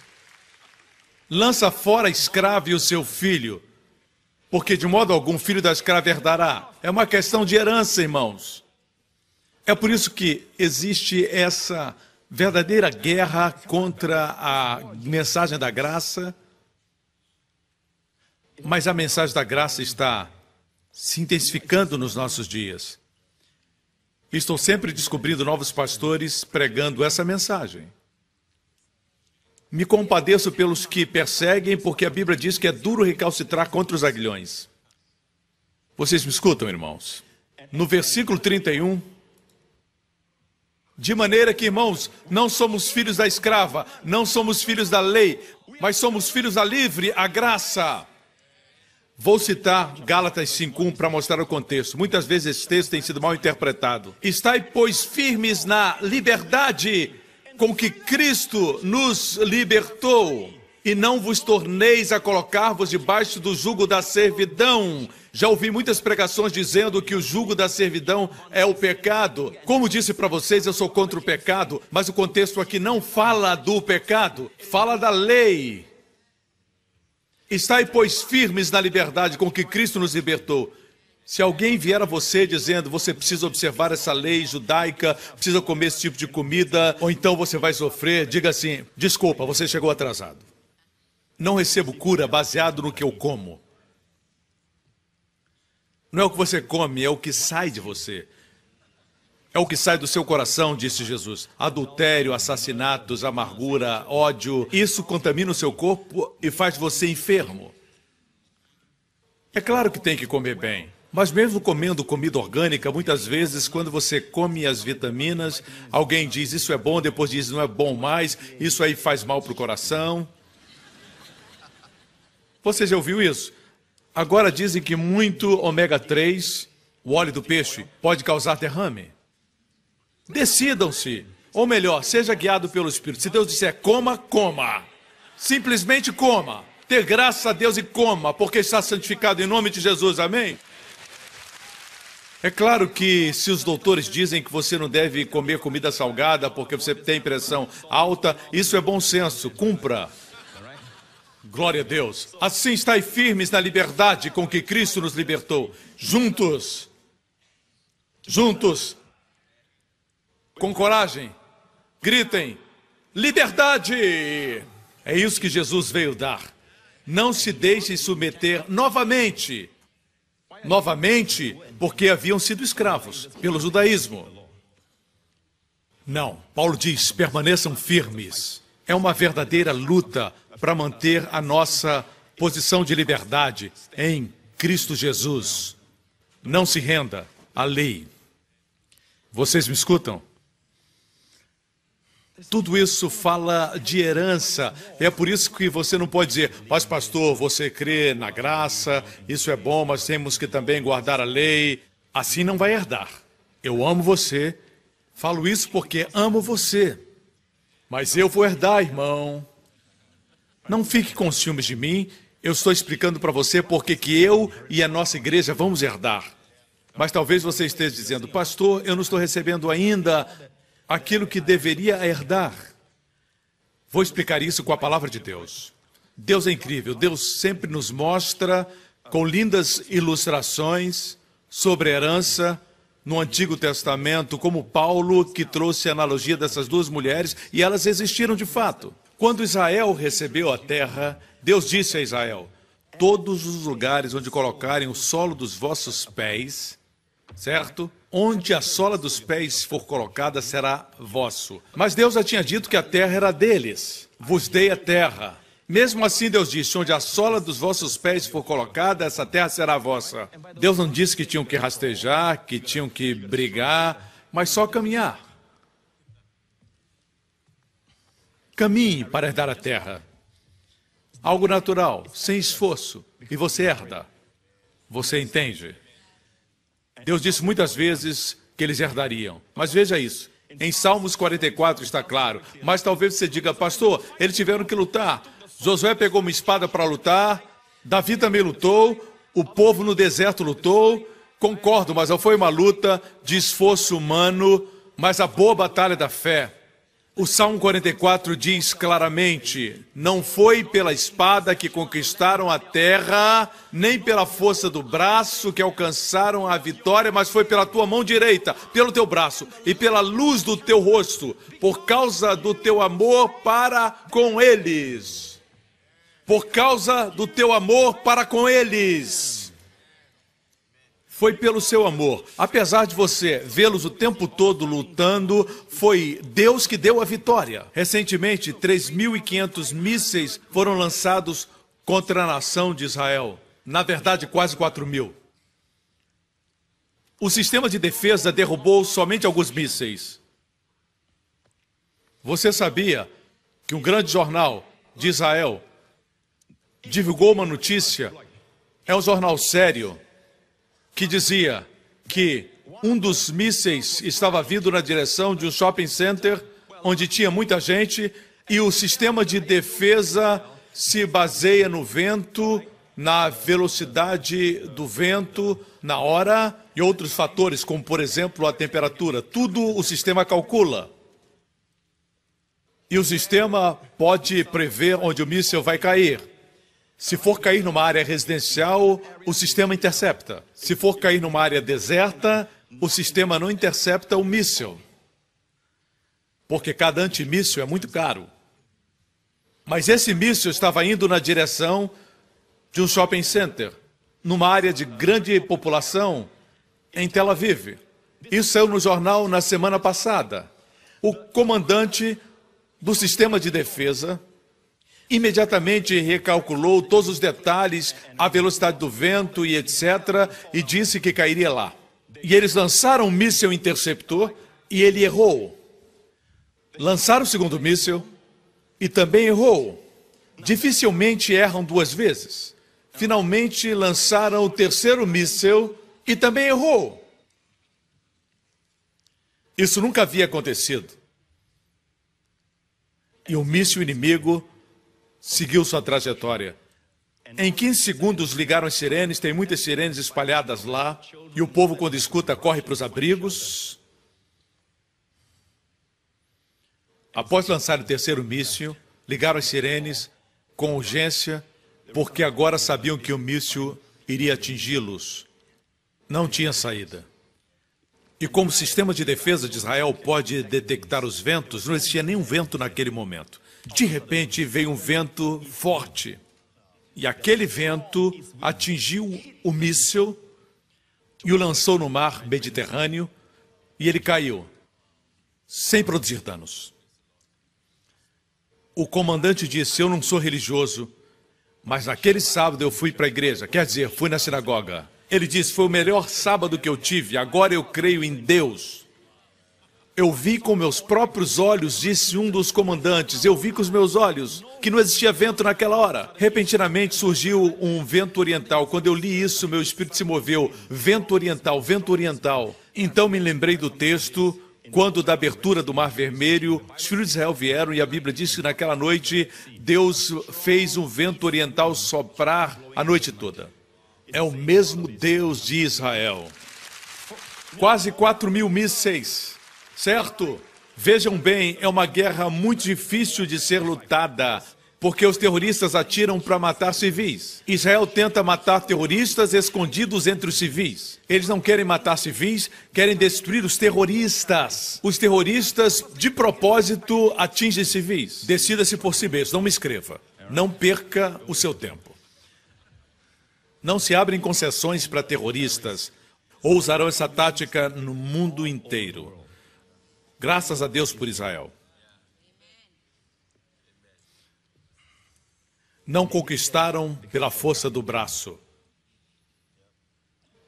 lança fora a escrava e o seu filho, porque de modo algum filho da escrava herdará. É uma questão de herança, irmãos. É por isso que existe essa verdadeira guerra contra a mensagem da graça. Mas a mensagem da graça está se intensificando nos nossos dias. Estou sempre descobrindo novos pastores pregando essa mensagem. Me compadeço pelos que perseguem, porque a Bíblia diz que é duro recalcitrar contra os aguilhões. Vocês me escutam, irmãos? No versículo 31, de maneira que, irmãos, não somos filhos da escrava, não somos filhos da lei, mas somos filhos da livre, a graça. Vou citar Gálatas 5.1 para mostrar o contexto. Muitas vezes esse texto tem sido mal interpretado. Estai, pois, firmes na liberdade com que Cristo nos libertou, e não vos torneis a colocar-vos debaixo do jugo da servidão. Já ouvi muitas pregações dizendo que o jugo da servidão é o pecado. Como disse para vocês, eu sou contra o pecado, mas o contexto aqui não fala do pecado, fala da lei. Estai, pois, firmes na liberdade com que Cristo nos libertou. Se alguém vier a você dizendo você precisa observar essa lei judaica, precisa comer esse tipo de comida, ou então você vai sofrer, diga assim: desculpa, você chegou atrasado. Não recebo cura baseado no que eu como. Não é o que você come, é o que sai de você. É o que sai do seu coração, disse Jesus. Adultério, assassinatos, amargura, ódio, isso contamina o seu corpo e faz você enfermo. É claro que tem que comer bem. Mas mesmo comendo comida orgânica, muitas vezes, quando você come as vitaminas, alguém diz isso é bom, depois diz não é bom mais, isso aí faz mal para o coração. Você já ouviu isso? Agora dizem que muito ômega 3, o óleo do peixe, pode causar derrame. Decidam-se. Ou melhor, seja guiado pelo Espírito. Se Deus disser coma, coma. Simplesmente coma. Ter graça a Deus e coma, porque está santificado em nome de Jesus. Amém? É claro que se os doutores dizem que você não deve comer comida salgada porque você tem pressão alta, isso é bom senso. Cumpra. Glória a Deus. Assim estai firmes na liberdade com que Cristo nos libertou. Juntos. Juntos com coragem, gritem: liberdade! É isso que Jesus veio dar. Não se deixem submeter novamente. Novamente, porque haviam sido escravos pelo judaísmo. Não, Paulo diz: permaneçam firmes. É uma verdadeira luta para manter a nossa posição de liberdade em Cristo Jesus. Não se renda à lei. Vocês me escutam? Tudo isso fala de herança. É por isso que você não pode dizer, mas pastor, você crê na graça, isso é bom, mas temos que também guardar a lei. Assim não vai herdar. Eu amo você, falo isso porque amo você. Mas eu vou herdar, irmão. Não fique com ciúmes de mim. Eu estou explicando para você porque que eu e a nossa igreja vamos herdar. Mas talvez você esteja dizendo, pastor, eu não estou recebendo ainda aquilo que deveria herdar. Vou explicar isso com a palavra de Deus. Deus é incrível, Deus sempre nos mostra com lindas ilustrações sobre herança no Antigo Testamento, como Paulo, que trouxe a analogia dessas duas mulheres, e elas existiram de fato. Quando Israel recebeu a terra, Deus disse a Israel: Todos os lugares onde colocarem o solo dos vossos pés, certo? Onde a sola dos pés for colocada será vosso. Mas Deus já tinha dito que a terra era deles. Vos dei a terra. Mesmo assim, Deus disse: onde a sola dos vossos pés for colocada, essa terra será vossa. Deus não disse que tinham que rastejar, que tinham que brigar, mas só caminhar. Caminhe para herdar a terra. Algo natural, sem esforço, e você herda. Você entende? Deus disse muitas vezes que eles herdariam. Mas veja isso. Em Salmos 44 está claro. Mas talvez você diga, pastor, eles tiveram que lutar. Josué pegou uma espada para lutar, Davi também lutou, o povo no deserto lutou. Concordo, mas foi uma luta de esforço humano, mas a boa batalha da fé. O Salmo 44 diz claramente: Não foi pela espada que conquistaram a terra, nem pela força do braço que alcançaram a vitória, mas foi pela tua mão direita, pelo teu braço e pela luz do teu rosto, por causa do teu amor para com eles. Por causa do teu amor para com eles foi pelo seu amor. Apesar de você vê-los o tempo todo lutando, foi Deus que deu a vitória. Recentemente, 3.500 mísseis foram lançados contra a nação de Israel. Na verdade, quase 4 mil. O sistema de defesa derrubou somente alguns mísseis. Você sabia que um grande jornal de Israel divulgou uma notícia? É um jornal sério que dizia que um dos mísseis estava vindo na direção de um shopping center onde tinha muita gente e o sistema de defesa se baseia no vento, na velocidade do vento, na hora e outros fatores, como por exemplo a temperatura. Tudo o sistema calcula. E o sistema pode prever onde o míssil vai cair. Se for cair numa área residencial, o sistema intercepta. Se for cair numa área deserta, o sistema não intercepta o míssil. Porque cada antimíssil é muito caro. Mas esse míssil estava indo na direção de um shopping center, numa área de grande população, em Tel Aviv. Isso saiu no jornal na semana passada. O comandante do sistema de defesa imediatamente recalculou todos os detalhes, a velocidade do vento e etc., e disse que cairia lá. E eles lançaram um míssil interceptor e ele errou. Lançaram o segundo míssil e também errou. Dificilmente erram duas vezes. Finalmente lançaram o terceiro míssil e também errou. Isso nunca havia acontecido. E o míssil inimigo seguiu sua trajetória. Em 15 segundos ligaram as sirenes, tem muitas sirenes espalhadas lá, e o povo, quando escuta, corre para os abrigos. Após lançar o terceiro míssil, ligaram as sirenes com urgência, porque agora sabiam que o míssil iria atingi-los. Não tinha saída. E como o sistema de defesa de Israel pode detectar os ventos, não existia nenhum vento naquele momento. De repente veio um vento forte. E aquele vento atingiu o míssil e o lançou no mar Mediterrâneo e ele caiu, sem produzir danos. O comandante disse: Eu não sou religioso, mas naquele sábado eu fui para a igreja, quer dizer, fui na sinagoga. Ele disse: Foi o melhor sábado que eu tive, agora eu creio em Deus. Eu vi com meus próprios olhos, disse um dos comandantes. Eu vi com os meus olhos que não existia vento naquela hora. Repentinamente surgiu um vento oriental. Quando eu li isso, meu espírito se moveu. Vento oriental, vento oriental. Então me lembrei do texto quando da abertura do Mar Vermelho, os filhos de Israel vieram e a Bíblia diz que naquela noite Deus fez um vento oriental soprar a noite toda. É o mesmo Deus de Israel. Quase 4 mil mísseis certo? Vejam bem, é uma guerra muito difícil de ser lutada, porque os terroristas atiram para matar civis. Israel tenta matar terroristas escondidos entre os civis. Eles não querem matar civis, querem destruir os terroristas. Os terroristas, de propósito, atingem civis. Decida-se por si mesmo, não me escreva. Não perca o seu tempo. Não se abrem concessões para terroristas ou usarão essa tática no mundo inteiro. Graças a Deus por Israel. Não conquistaram pela força do braço,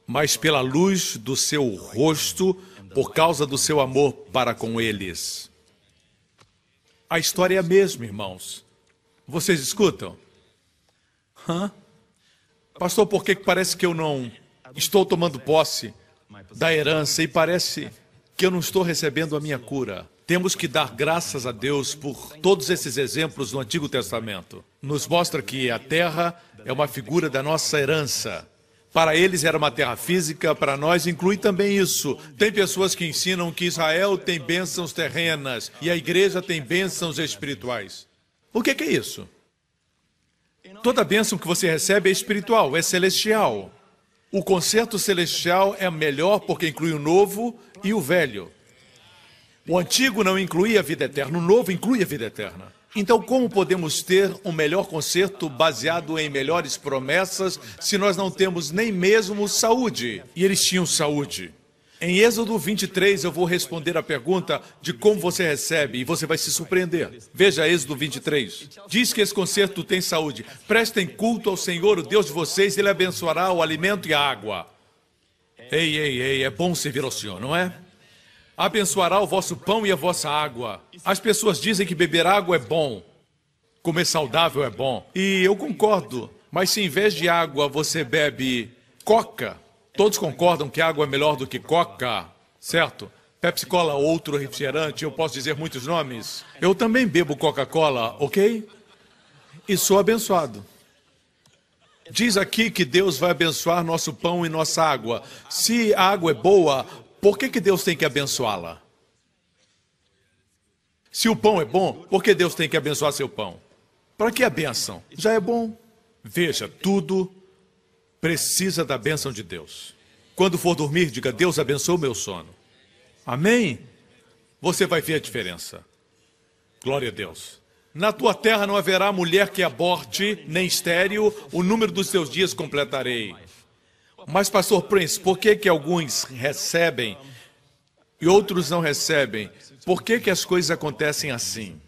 mas pela luz do seu rosto, por causa do seu amor para com eles. A história é a mesma, irmãos. Vocês escutam? Hã? Pastor, por que parece que eu não estou tomando posse da herança e parece que eu não estou recebendo a minha cura? Temos que dar graças a Deus por todos esses exemplos no Antigo Testamento. Nos mostra que a terra é uma figura da nossa herança. Para eles era uma terra física, para nós inclui também isso. Tem pessoas que ensinam que Israel tem bênçãos terrenas e a igreja tem bênçãos espirituais. O que é isso? Toda bênção que você recebe é espiritual, é celestial. O concerto celestial é melhor porque inclui o novo e o velho. O antigo não incluía a vida eterna, o novo inclui a vida eterna. Então, como podemos ter um melhor concerto baseado em melhores promessas se nós não temos nem mesmo saúde? E eles tinham saúde. Em Êxodo 23, eu vou responder a pergunta de como você recebe e você vai se surpreender. Veja Êxodo 23. Diz que esse concerto tem saúde. Prestem culto ao Senhor, o Deus de vocês, ele abençoará o alimento e a água. Ei, ei, ei, é bom servir ao Senhor, não é? Abençoará o vosso pão e a vossa água. As pessoas dizem que beber água é bom, comer saudável é bom. E eu concordo, mas se em vez de água você bebe coca, Todos concordam que água é melhor do que coca, certo? Pepsi Cola, outro refrigerante, eu posso dizer muitos nomes. Eu também bebo Coca-Cola, ok? E sou abençoado. Diz aqui que Deus vai abençoar nosso pão e nossa água. Se a água é boa, por que, que Deus tem que abençoá-la? Se o pão é bom, por que Deus tem que abençoar seu pão? Para que a bênção? Já é bom. Veja, tudo precisa da bênção de Deus. Quando for dormir, diga: Deus abençoe o meu sono. Amém? Você vai ver a diferença. Glória a Deus. Na tua terra não haverá mulher que aborte, nem estéreo, o número dos seus dias completarei. Mas, pastor Prince, por que, que alguns recebem e outros não recebem? Por que, que as coisas acontecem assim?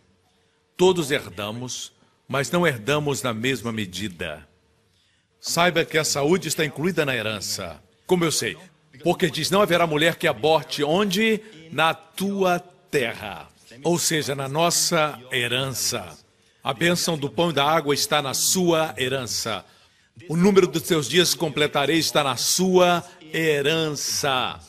Todos herdamos, mas não herdamos na mesma medida. Saiba que a saúde está incluída na herança. Como eu sei? Porque diz: não haverá mulher que aborte onde? Na tua terra. Ou seja, na nossa herança. A bênção do pão e da água está na sua herança. O número dos seus dias completarei está na sua herança.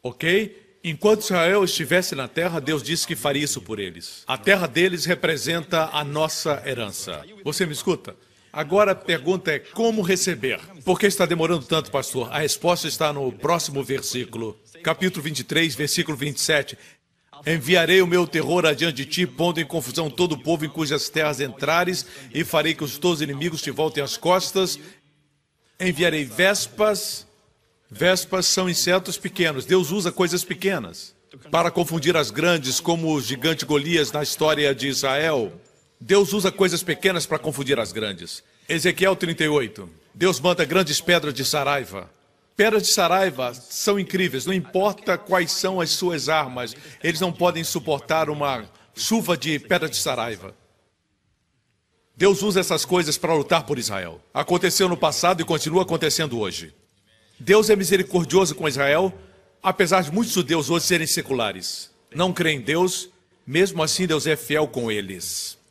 Ok? Enquanto Israel estivesse na terra, Deus disse que faria isso por eles. A terra deles representa a nossa herança. Você me escuta? Agora a pergunta é como receber? Por que está demorando tanto, pastor? A resposta está no próximo versículo, capítulo 23, versículo 27. Enviarei o meu terror adiante de ti, pondo em confusão todo o povo em cujas terras entrares, e farei que os teus inimigos te voltem às costas. Enviarei vespas. Vespas são insetos pequenos. Deus usa coisas pequenas para confundir as grandes, como o gigante Golias na história de Israel. Deus usa coisas pequenas para confundir as grandes. Ezequiel 38. Deus manda grandes pedras de saraiva. Pedras de saraiva são incríveis, não importa quais são as suas armas, eles não podem suportar uma chuva de pedra de saraiva. Deus usa essas coisas para lutar por Israel. Aconteceu no passado e continua acontecendo hoje. Deus é misericordioso com Israel, apesar de muitos judeus hoje serem seculares. Não creem em Deus, mesmo assim Deus é fiel com eles.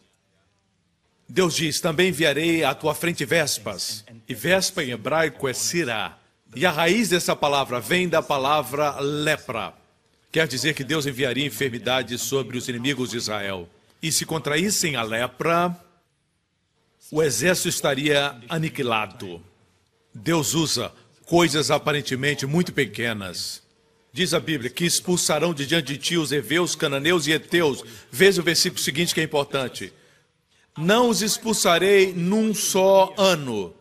Deus diz: Também enviarei à tua frente vespas. E vespa em hebraico é sirá. E a raiz dessa palavra vem da palavra lepra. Quer dizer que Deus enviaria enfermidade sobre os inimigos de Israel. E se contraíssem a lepra, o exército estaria aniquilado. Deus usa coisas aparentemente muito pequenas. Diz a Bíblia que expulsarão de diante de ti os heveus, cananeus e heteus. Veja o versículo seguinte que é importante não os expulsarei num só ano,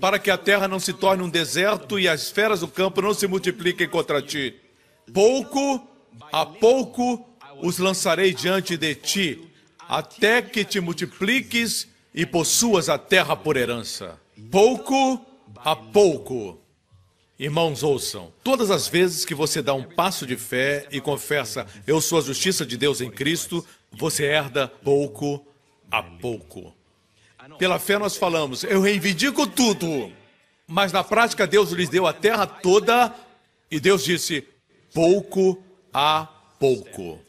para que a terra não se torne um deserto e as feras do campo não se multipliquem contra ti. Pouco a pouco os lançarei diante de ti, até que te multipliques e possuas a terra por herança. Pouco a pouco. Irmãos, ouçam. Todas as vezes que você dá um passo de fé e confessa, eu sou a justiça de Deus em Cristo, você herda pouco a pouco. Pela fé nós falamos, eu reivindico tudo. Mas na prática Deus lhes deu a terra toda e Deus disse, pouco a pouco.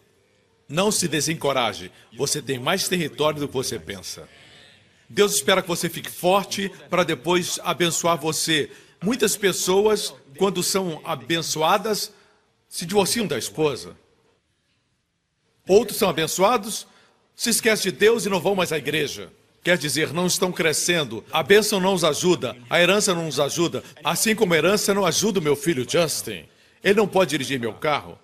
Não se desencoraje, você tem mais território do que você pensa. Deus espera que você fique forte para depois abençoar você. Muitas pessoas, quando são abençoadas, se divorciam da esposa. Outros são abençoados, se esquecem de Deus e não vão mais à igreja. Quer dizer, não estão crescendo. A bênção não os ajuda, a herança não nos ajuda. Assim como a herança não ajuda o meu filho Justin. Ele não pode dirigir meu carro.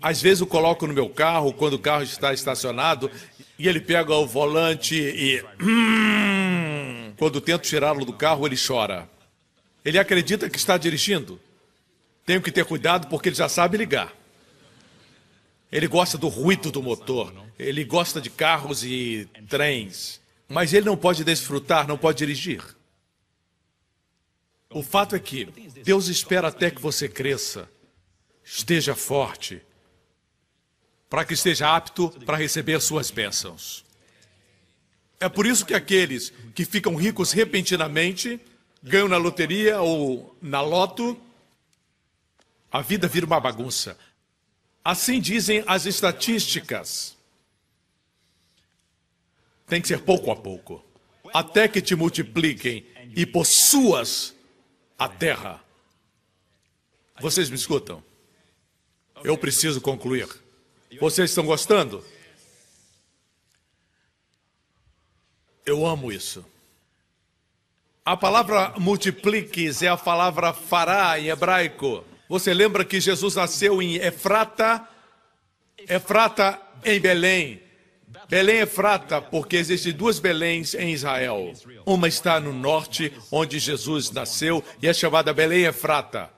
Às vezes eu coloco no meu carro quando o carro está estacionado e ele pega o volante e. Quando tento tirá-lo do carro, ele chora. Ele acredita que está dirigindo. Tenho que ter cuidado porque ele já sabe ligar. Ele gosta do ruído do motor. Ele gosta de carros e trens. Mas ele não pode desfrutar, não pode dirigir. O fato é que Deus espera até que você cresça, esteja forte, para que esteja apto para receber suas bênçãos. É por isso que aqueles que ficam ricos repentinamente ganham na loteria ou na loto, a vida vira uma bagunça. Assim dizem as estatísticas. Tem que ser pouco a pouco, até que te multipliquem e possuas a terra. Vocês me escutam? Eu preciso concluir. Vocês estão gostando? Eu amo isso. A palavra multipliques é a palavra fará em hebraico. Você lembra que Jesus nasceu em Efrata? Efrata em Belém. Belém Efrata, porque existem duas Beléns em Israel. Uma está no norte, onde Jesus nasceu, e é chamada Belém Efrata.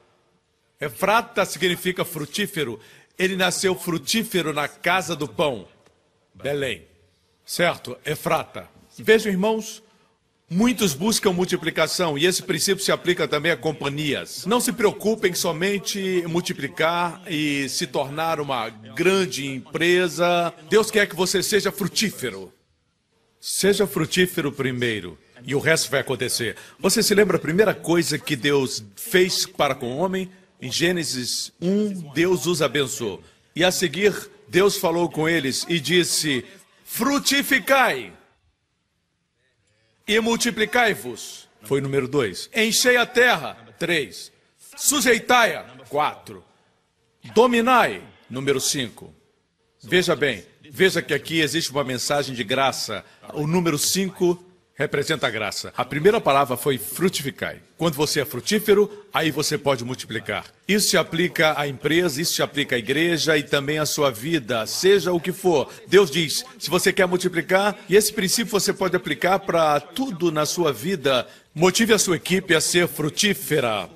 Efrata significa frutífero. Ele nasceu frutífero na casa do pão. Belém. Certo? Efrata. Vejam, irmãos, muitos buscam multiplicação e esse princípio se aplica também a companhias. Não se preocupem somente em multiplicar e se tornar uma grande empresa. Deus quer que você seja frutífero. Seja frutífero primeiro e o resto vai acontecer. Você se lembra a primeira coisa que Deus fez para com o homem? Em Gênesis 1, Deus os abençoou. E a seguir, Deus falou com eles e disse: Frutificai e multiplicai-vos. Foi número 2. Enchei a terra. 3. Sujeitai-a. 4. Dominai. Número 5. Veja bem, veja que aqui existe uma mensagem de graça. O número 5 representa a graça. A primeira palavra foi frutificai. Quando você é frutífero, aí você pode multiplicar. Isso se aplica à empresa, isso se aplica à igreja e também à sua vida, seja o que for. Deus diz: se você quer multiplicar, e esse princípio você pode aplicar para tudo na sua vida, motive a sua equipe a ser frutífera.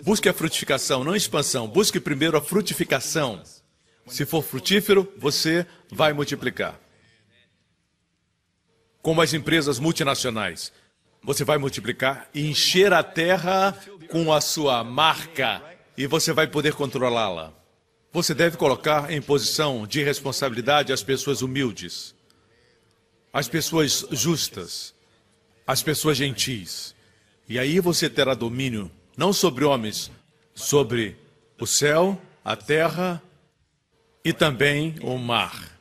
Busque a frutificação, não a expansão. Busque primeiro a frutificação. Se for frutífero, você vai multiplicar como as empresas multinacionais. Você vai multiplicar e encher a terra com a sua marca e você vai poder controlá-la. Você deve colocar em posição de responsabilidade as pessoas humildes, as pessoas justas, as pessoas gentis. E aí você terá domínio não sobre homens, sobre o céu, a terra e também o mar.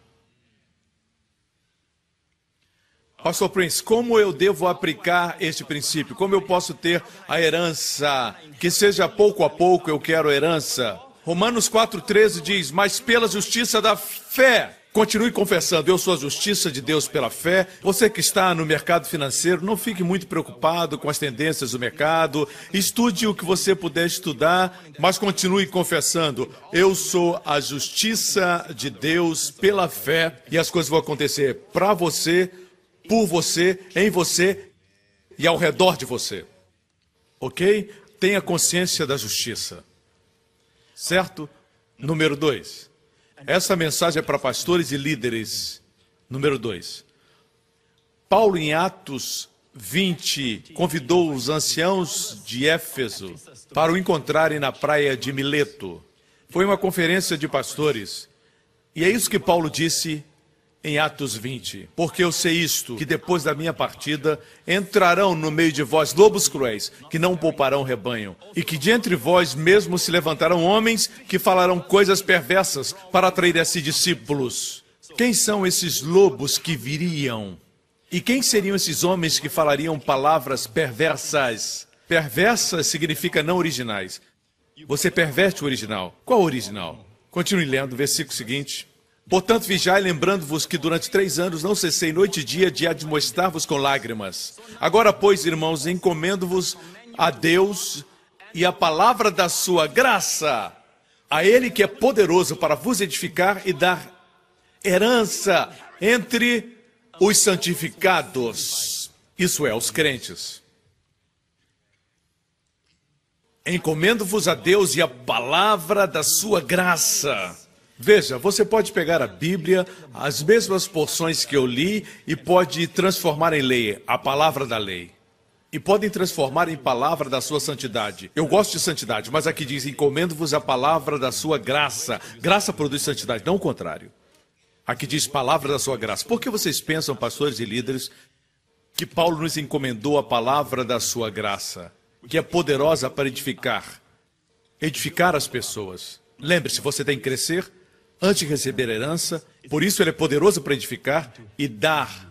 Pastor Prince, como eu devo aplicar este princípio? Como eu posso ter a herança? Que seja pouco a pouco eu quero herança. Romanos 4,13 diz: Mas pela justiça da fé. Continue confessando, eu sou a justiça de Deus pela fé. Você que está no mercado financeiro, não fique muito preocupado com as tendências do mercado. Estude o que você puder estudar, mas continue confessando. Eu sou a justiça de Deus pela fé e as coisas vão acontecer para você por você, em você e ao redor de você. Ok? Tenha consciência da justiça. Certo? Número dois. Essa mensagem é para pastores e líderes. Número dois. Paulo, em Atos 20, convidou os anciãos de Éfeso para o encontrarem na praia de Mileto. Foi uma conferência de pastores. E é isso que Paulo disse em Atos 20. Porque eu sei isto, que depois da minha partida entrarão no meio de vós lobos cruéis, que não pouparão rebanho, e que de entre vós mesmo se levantarão homens que falarão coisas perversas para atrair a si discípulos. Quem são esses lobos que viriam? E quem seriam esses homens que falariam palavras perversas? Perversas significa não originais. Você perverte o original. Qual o original? Continue lendo, versículo seguinte. Portanto, vigiai, lembrando-vos que durante três anos não cessei noite e dia de admoestar-vos com lágrimas. Agora, pois, irmãos, encomendo-vos a Deus e a palavra da sua graça, a Ele que é poderoso para vos edificar e dar herança entre os santificados, isso é, os crentes. Encomendo-vos a Deus e a palavra da sua graça Veja, você pode pegar a Bíblia, as mesmas porções que eu li, e pode transformar em lei, a palavra da lei. E podem transformar em palavra da sua santidade. Eu gosto de santidade, mas aqui diz: encomendo-vos a palavra da sua graça. Graça produz santidade, não o contrário. Aqui diz palavra da sua graça. Por que vocês pensam, pastores e líderes, que Paulo nos encomendou a palavra da sua graça, que é poderosa para edificar, edificar as pessoas? Lembre-se, você tem que crescer, antes de receber a herança, por isso ele é poderoso para edificar e dar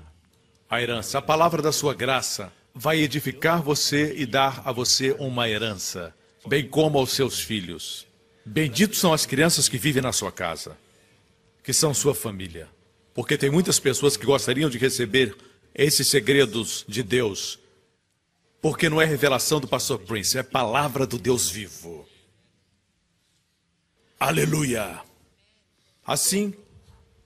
a herança. A palavra da sua graça vai edificar você e dar a você uma herança, bem como aos seus filhos. Benditos são as crianças que vivem na sua casa, que são sua família, porque tem muitas pessoas que gostariam de receber esses segredos de Deus, porque não é revelação do pastor Prince, é palavra do Deus vivo. Aleluia! Assim,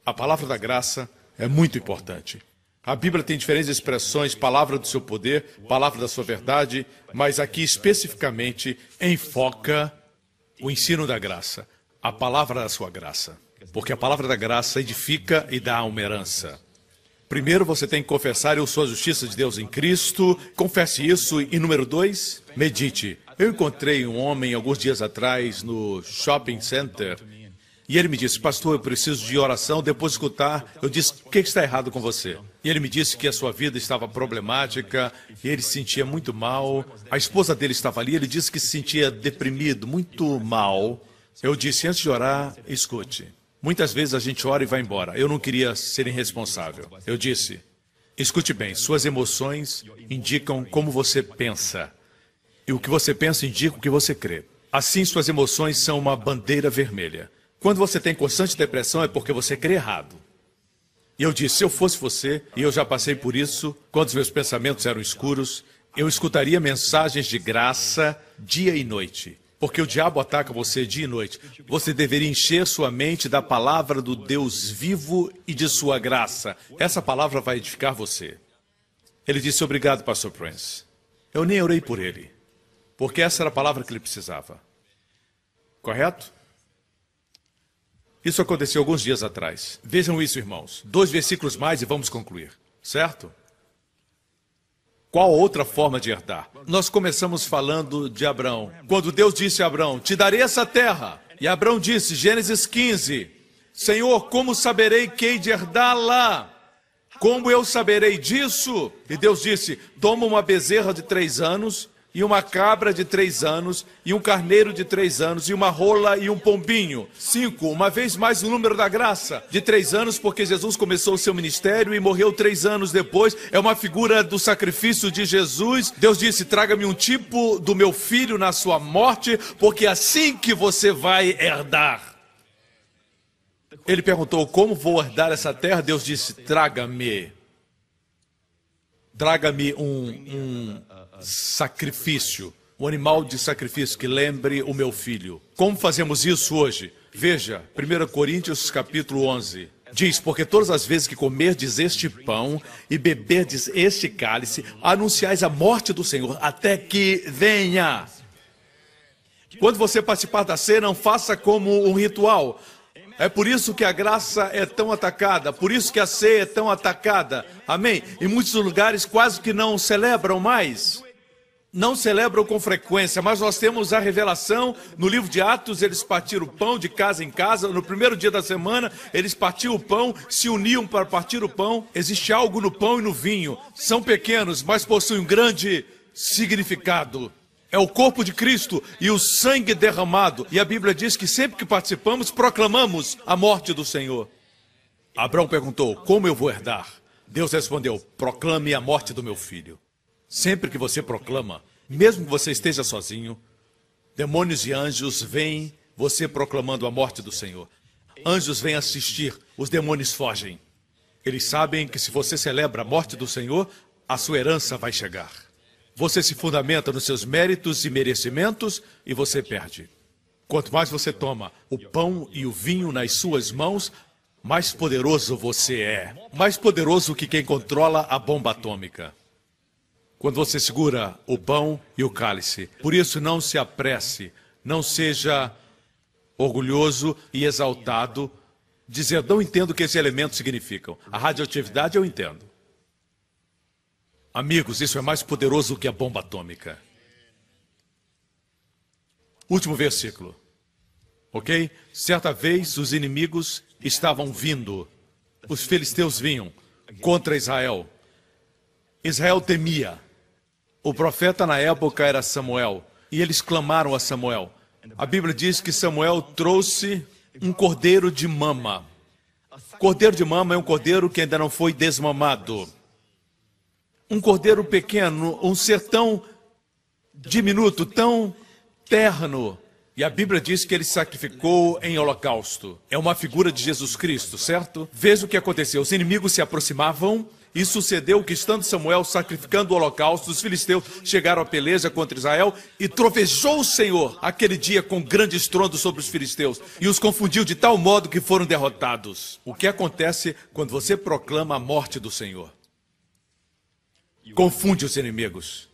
a palavra da graça é muito importante. A Bíblia tem diferentes expressões, palavra do seu poder, palavra da sua verdade, mas aqui especificamente enfoca o ensino da graça, a palavra da sua graça. Porque a palavra da graça edifica e dá uma herança. Primeiro você tem que confessar eu sou a justiça de Deus em Cristo. Confesse isso. E número dois, medite. Eu encontrei um homem alguns dias atrás no shopping center e ele me disse, pastor, eu preciso de oração. Depois de escutar, eu disse, o que está errado com você? E ele me disse que a sua vida estava problemática, ele se sentia muito mal. A esposa dele estava ali, ele disse que se sentia deprimido, muito mal. Eu disse, antes de orar, escute. Muitas vezes a gente ora e vai embora. Eu não queria ser irresponsável. Eu disse, escute bem, suas emoções indicam como você pensa. E o que você pensa indica o que você crê. Assim, suas emoções são uma bandeira vermelha. Quando você tem constante depressão é porque você crê errado. E eu disse: se eu fosse você, e eu já passei por isso, quando os meus pensamentos eram escuros, eu escutaria mensagens de graça dia e noite. Porque o diabo ataca você dia e noite. Você deveria encher sua mente da palavra do Deus vivo e de sua graça. Essa palavra vai edificar você. Ele disse: Obrigado, Pastor Prince. Eu nem orei por ele, porque essa era a palavra que ele precisava. Correto? Isso aconteceu alguns dias atrás. Vejam isso, irmãos. Dois versículos mais e vamos concluir. Certo? Qual outra forma de herdar? Nós começamos falando de Abraão. Quando Deus disse a Abraão: Te darei essa terra. E Abraão disse, Gênesis 15: Senhor, como saberei que hei de herdá-la? Como eu saberei disso? E Deus disse: Toma uma bezerra de três anos e uma cabra de três anos, e um carneiro de três anos, e uma rola e um pombinho. Cinco, uma vez mais o número da graça, de três anos, porque Jesus começou o seu ministério e morreu três anos depois. É uma figura do sacrifício de Jesus. Deus disse: traga-me um tipo do meu filho na sua morte, porque é assim que você vai herdar. Ele perguntou: Como vou herdar essa terra? Deus disse: Traga-me. Traga-me um, um sacrifício, um animal de sacrifício que lembre o meu filho. Como fazemos isso hoje? Veja, 1 Coríntios capítulo 11. Diz, porque todas as vezes que comerdes este pão e beberdes este cálice, anunciais a morte do Senhor até que venha. Quando você participar da ceia, não faça como um ritual. É por isso que a graça é tão atacada, por isso que a ceia é tão atacada. Amém? Em muitos lugares quase que não celebram mais não celebram com frequência, mas nós temos a revelação no livro de Atos, eles partiram o pão de casa em casa, no primeiro dia da semana, eles partiam o pão, se uniam para partir o pão. Existe algo no pão e no vinho. São pequenos, mas possuem um grande significado. É o corpo de Cristo e o sangue derramado. E a Bíblia diz que sempre que participamos, proclamamos a morte do Senhor. Abraão perguntou: Como eu vou herdar? Deus respondeu: Proclame a morte do meu filho. Sempre que você proclama, mesmo que você esteja sozinho, demônios e anjos veem você proclamando a morte do Senhor. Anjos vêm assistir, os demônios fogem. Eles sabem que se você celebra a morte do Senhor, a sua herança vai chegar. Você se fundamenta nos seus méritos e merecimentos e você perde. Quanto mais você toma o pão e o vinho nas suas mãos, mais poderoso você é. Mais poderoso que quem controla a bomba atômica. Quando você segura o pão e o cálice. Por isso, não se apresse, não seja orgulhoso e exaltado, dizendo: Não entendo o que esses elementos significam. A radioatividade eu entendo. Amigos, isso é mais poderoso que a bomba atômica. Último versículo. Ok? Certa vez os inimigos estavam vindo, os filisteus vinham contra Israel. Israel temia. O profeta na época era Samuel, e eles clamaram a Samuel. A Bíblia diz que Samuel trouxe um cordeiro de mama. Cordeiro de mama é um cordeiro que ainda não foi desmamado. Um cordeiro pequeno, um ser tão diminuto, tão terno, e a Bíblia diz que ele sacrificou em holocausto. É uma figura de Jesus Cristo, certo? Veja o que aconteceu. Os inimigos se aproximavam e sucedeu que, estando Samuel sacrificando o holocausto, os filisteus chegaram à peleja contra Israel e trovejou o Senhor aquele dia com grande estrondo sobre os filisteus e os confundiu de tal modo que foram derrotados. O que acontece quando você proclama a morte do Senhor? Confunde os inimigos,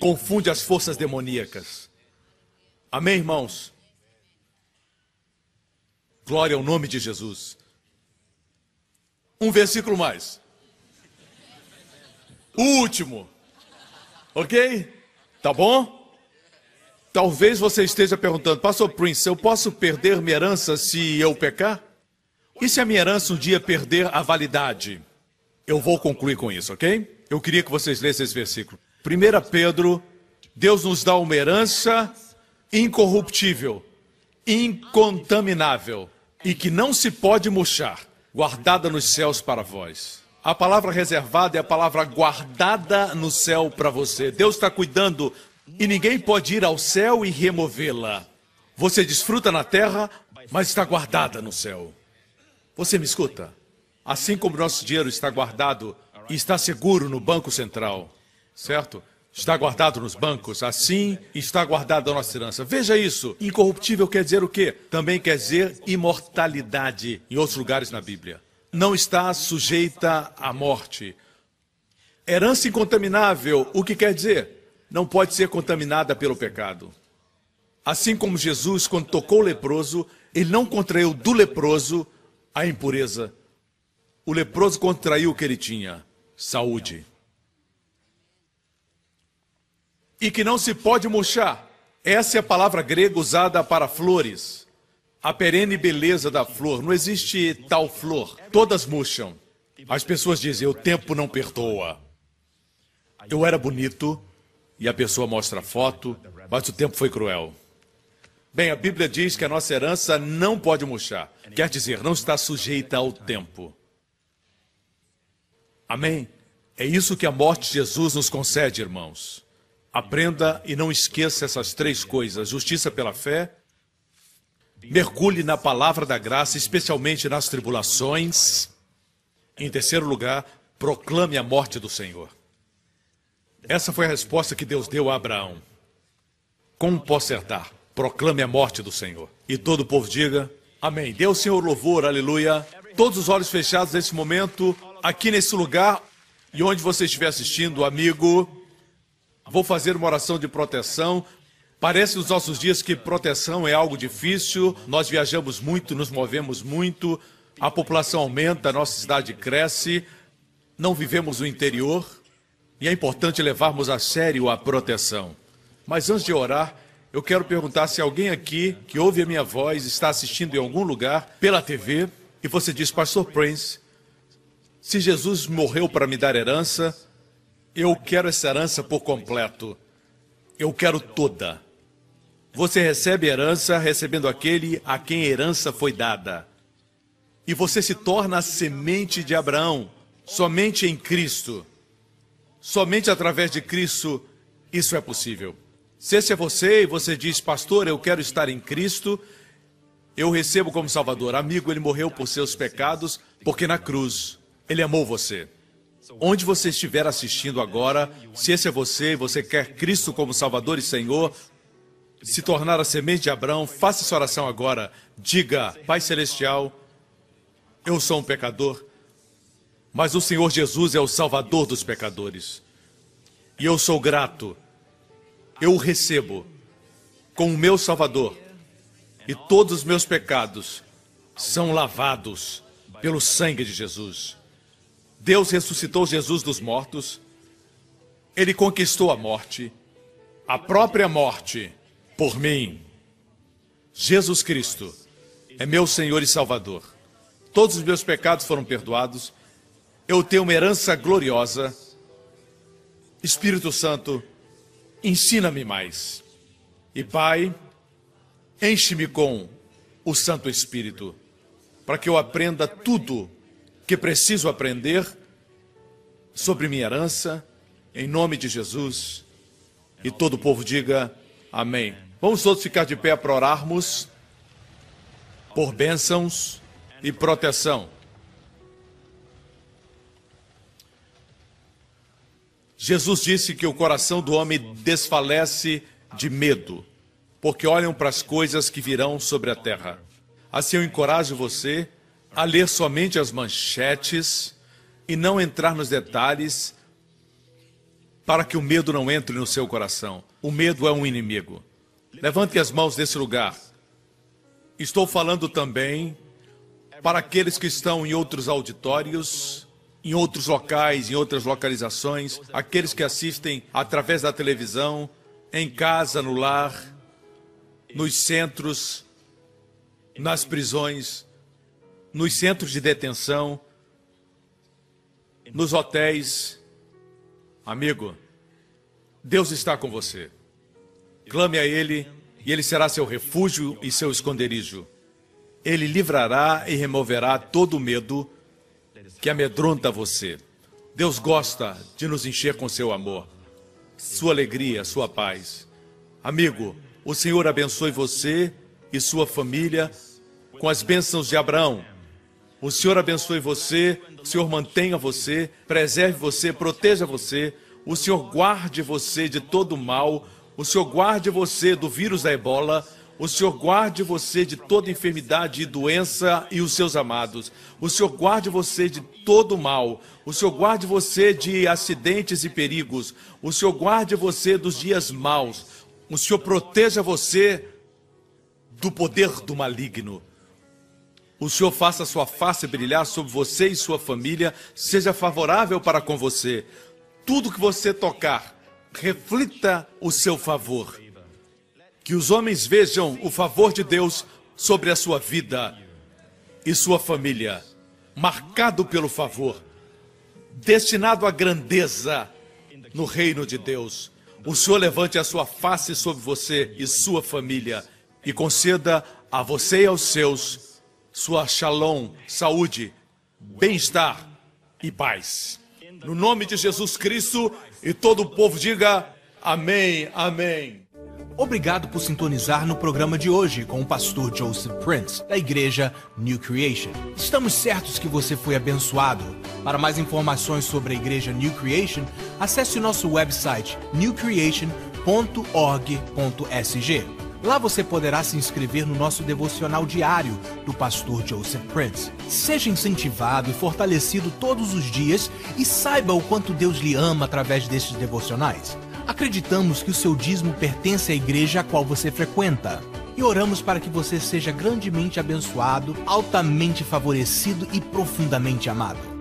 confunde as forças demoníacas. Amém, irmãos? Glória ao nome de Jesus. Um versículo mais. O último. Ok? Tá bom? Talvez você esteja perguntando, Pastor Prince, eu posso perder minha herança se eu pecar? E se a minha herança um dia perder a validade? Eu vou concluir com isso, ok? Eu queria que vocês lessem esse versículo. 1 Pedro, Deus nos dá uma herança incorruptível, incontaminável e que não se pode murchar, guardada nos céus para vós. A palavra reservada é a palavra guardada no céu para você. Deus está cuidando e ninguém pode ir ao céu e removê-la. Você desfruta na terra, mas está guardada no céu. Você me escuta? Assim como nosso dinheiro está guardado e está seguro no Banco Central, certo? está guardado nos bancos, assim está guardada a nossa herança. Veja isso. Incorruptível quer dizer o quê? Também quer dizer imortalidade em outros lugares na Bíblia. Não está sujeita à morte. Herança incontaminável, o que quer dizer? Não pode ser contaminada pelo pecado. Assim como Jesus, quando tocou o leproso, ele não contraiu do leproso a impureza. O leproso contraiu o que ele tinha: saúde e que não se pode murchar. Essa é a palavra grega usada para flores. A perene beleza da flor. Não existe tal flor. Todas murcham. As pessoas dizem: o tempo não perdoa. Eu era bonito e a pessoa mostra a foto, mas o tempo foi cruel. Bem, a Bíblia diz que a nossa herança não pode murchar. Quer dizer, não está sujeita ao tempo. Amém? É isso que a morte de Jesus nos concede, irmãos. Aprenda e não esqueça essas três coisas: justiça pela fé, mergulhe na palavra da graça, especialmente nas tribulações. Em terceiro lugar, proclame a morte do Senhor. Essa foi a resposta que Deus deu a Abraão. Como posso acertar? Proclame a morte do Senhor. E todo o povo diga: Amém. Dê Senhor louvor, aleluia. Todos os olhos fechados nesse momento, aqui nesse lugar, e onde você estiver assistindo, amigo, Vou fazer uma oração de proteção. Parece nos nossos dias que proteção é algo difícil. Nós viajamos muito, nos movemos muito, a população aumenta, a nossa cidade cresce, não vivemos no interior e é importante levarmos a sério a proteção. Mas antes de orar, eu quero perguntar se alguém aqui que ouve a minha voz está assistindo em algum lugar pela TV e você diz, Pastor Prince, se Jesus morreu para me dar herança, eu quero essa herança por completo. Eu quero toda. Você recebe herança recebendo aquele a quem herança foi dada. e você se torna a semente de Abraão, somente em Cristo. Somente através de Cristo isso é possível. Se esse é você e você diz, pastor, eu quero estar em Cristo, eu recebo como Salvador. Amigo, ele morreu por seus pecados, porque na cruz ele amou você. Onde você estiver assistindo agora, se esse é você e você quer Cristo como Salvador e Senhor, se tornar a semente de Abraão, faça essa oração agora. Diga, Pai Celestial, eu sou um pecador, mas o Senhor Jesus é o Salvador dos pecadores. E eu sou grato eu o recebo como meu Salvador e todos os meus pecados são lavados pelo sangue de Jesus. Deus ressuscitou Jesus dos mortos, ele conquistou a morte, a própria morte, por mim. Jesus Cristo é meu Senhor e Salvador. Todos os meus pecados foram perdoados, eu tenho uma herança gloriosa. Espírito Santo, ensina-me mais. E Pai, enche-me com o Santo Espírito, para que eu aprenda tudo que preciso aprender sobre minha herança, em nome de Jesus. E todo o povo diga amém. Vamos todos ficar de pé para orarmos por bênçãos e proteção. Jesus disse que o coração do homem desfalece de medo, porque olham para as coisas que virão sobre a terra. Assim eu encorajo você a ler somente as manchetes e não entrar nos detalhes para que o medo não entre no seu coração. O medo é um inimigo. Levante as mãos desse lugar. Estou falando também para aqueles que estão em outros auditórios em outros locais, em outras localizações, aqueles que assistem através da televisão, em casa, no lar, nos centros, nas prisões, nos centros de detenção, nos hotéis. Amigo, Deus está com você. Clame a Ele e Ele será seu refúgio e seu esconderijo. Ele livrará e removerá todo o medo que amedronta você. Deus gosta de nos encher com seu amor, sua alegria, sua paz. Amigo, o Senhor abençoe você e sua família com as bênçãos de Abraão. O Senhor abençoe você, o Senhor mantenha você, preserve você, proteja você, o Senhor guarde você de todo mal, o Senhor guarde você do vírus da ebola, o Senhor guarde você de toda enfermidade e doença e os seus amados. O Senhor guarde você de todo mal. O Senhor guarde você de acidentes e perigos. O Senhor guarde você dos dias maus. O Senhor proteja você do poder do maligno. O Senhor faça sua face brilhar sobre você e sua família, seja favorável para com você. Tudo que você tocar, reflita o seu favor que os homens vejam o favor de Deus sobre a sua vida e sua família, marcado pelo favor, destinado à grandeza no reino de Deus. O Senhor levante a sua face sobre você e sua família e conceda a você e aos seus sua shalom, saúde, bem-estar e paz. No nome de Jesus Cristo e todo o povo diga amém, amém. Obrigado por sintonizar no programa de hoje com o pastor Joseph Prince, da igreja New Creation. Estamos certos que você foi abençoado. Para mais informações sobre a igreja New Creation, acesse o nosso website newcreation.org.sg. Lá você poderá se inscrever no nosso devocional diário do pastor Joseph Prince. Seja incentivado e fortalecido todos os dias e saiba o quanto Deus lhe ama através destes devocionais. Acreditamos que o seu dízimo pertence à igreja a qual você frequenta. E oramos para que você seja grandemente abençoado, altamente favorecido e profundamente amado.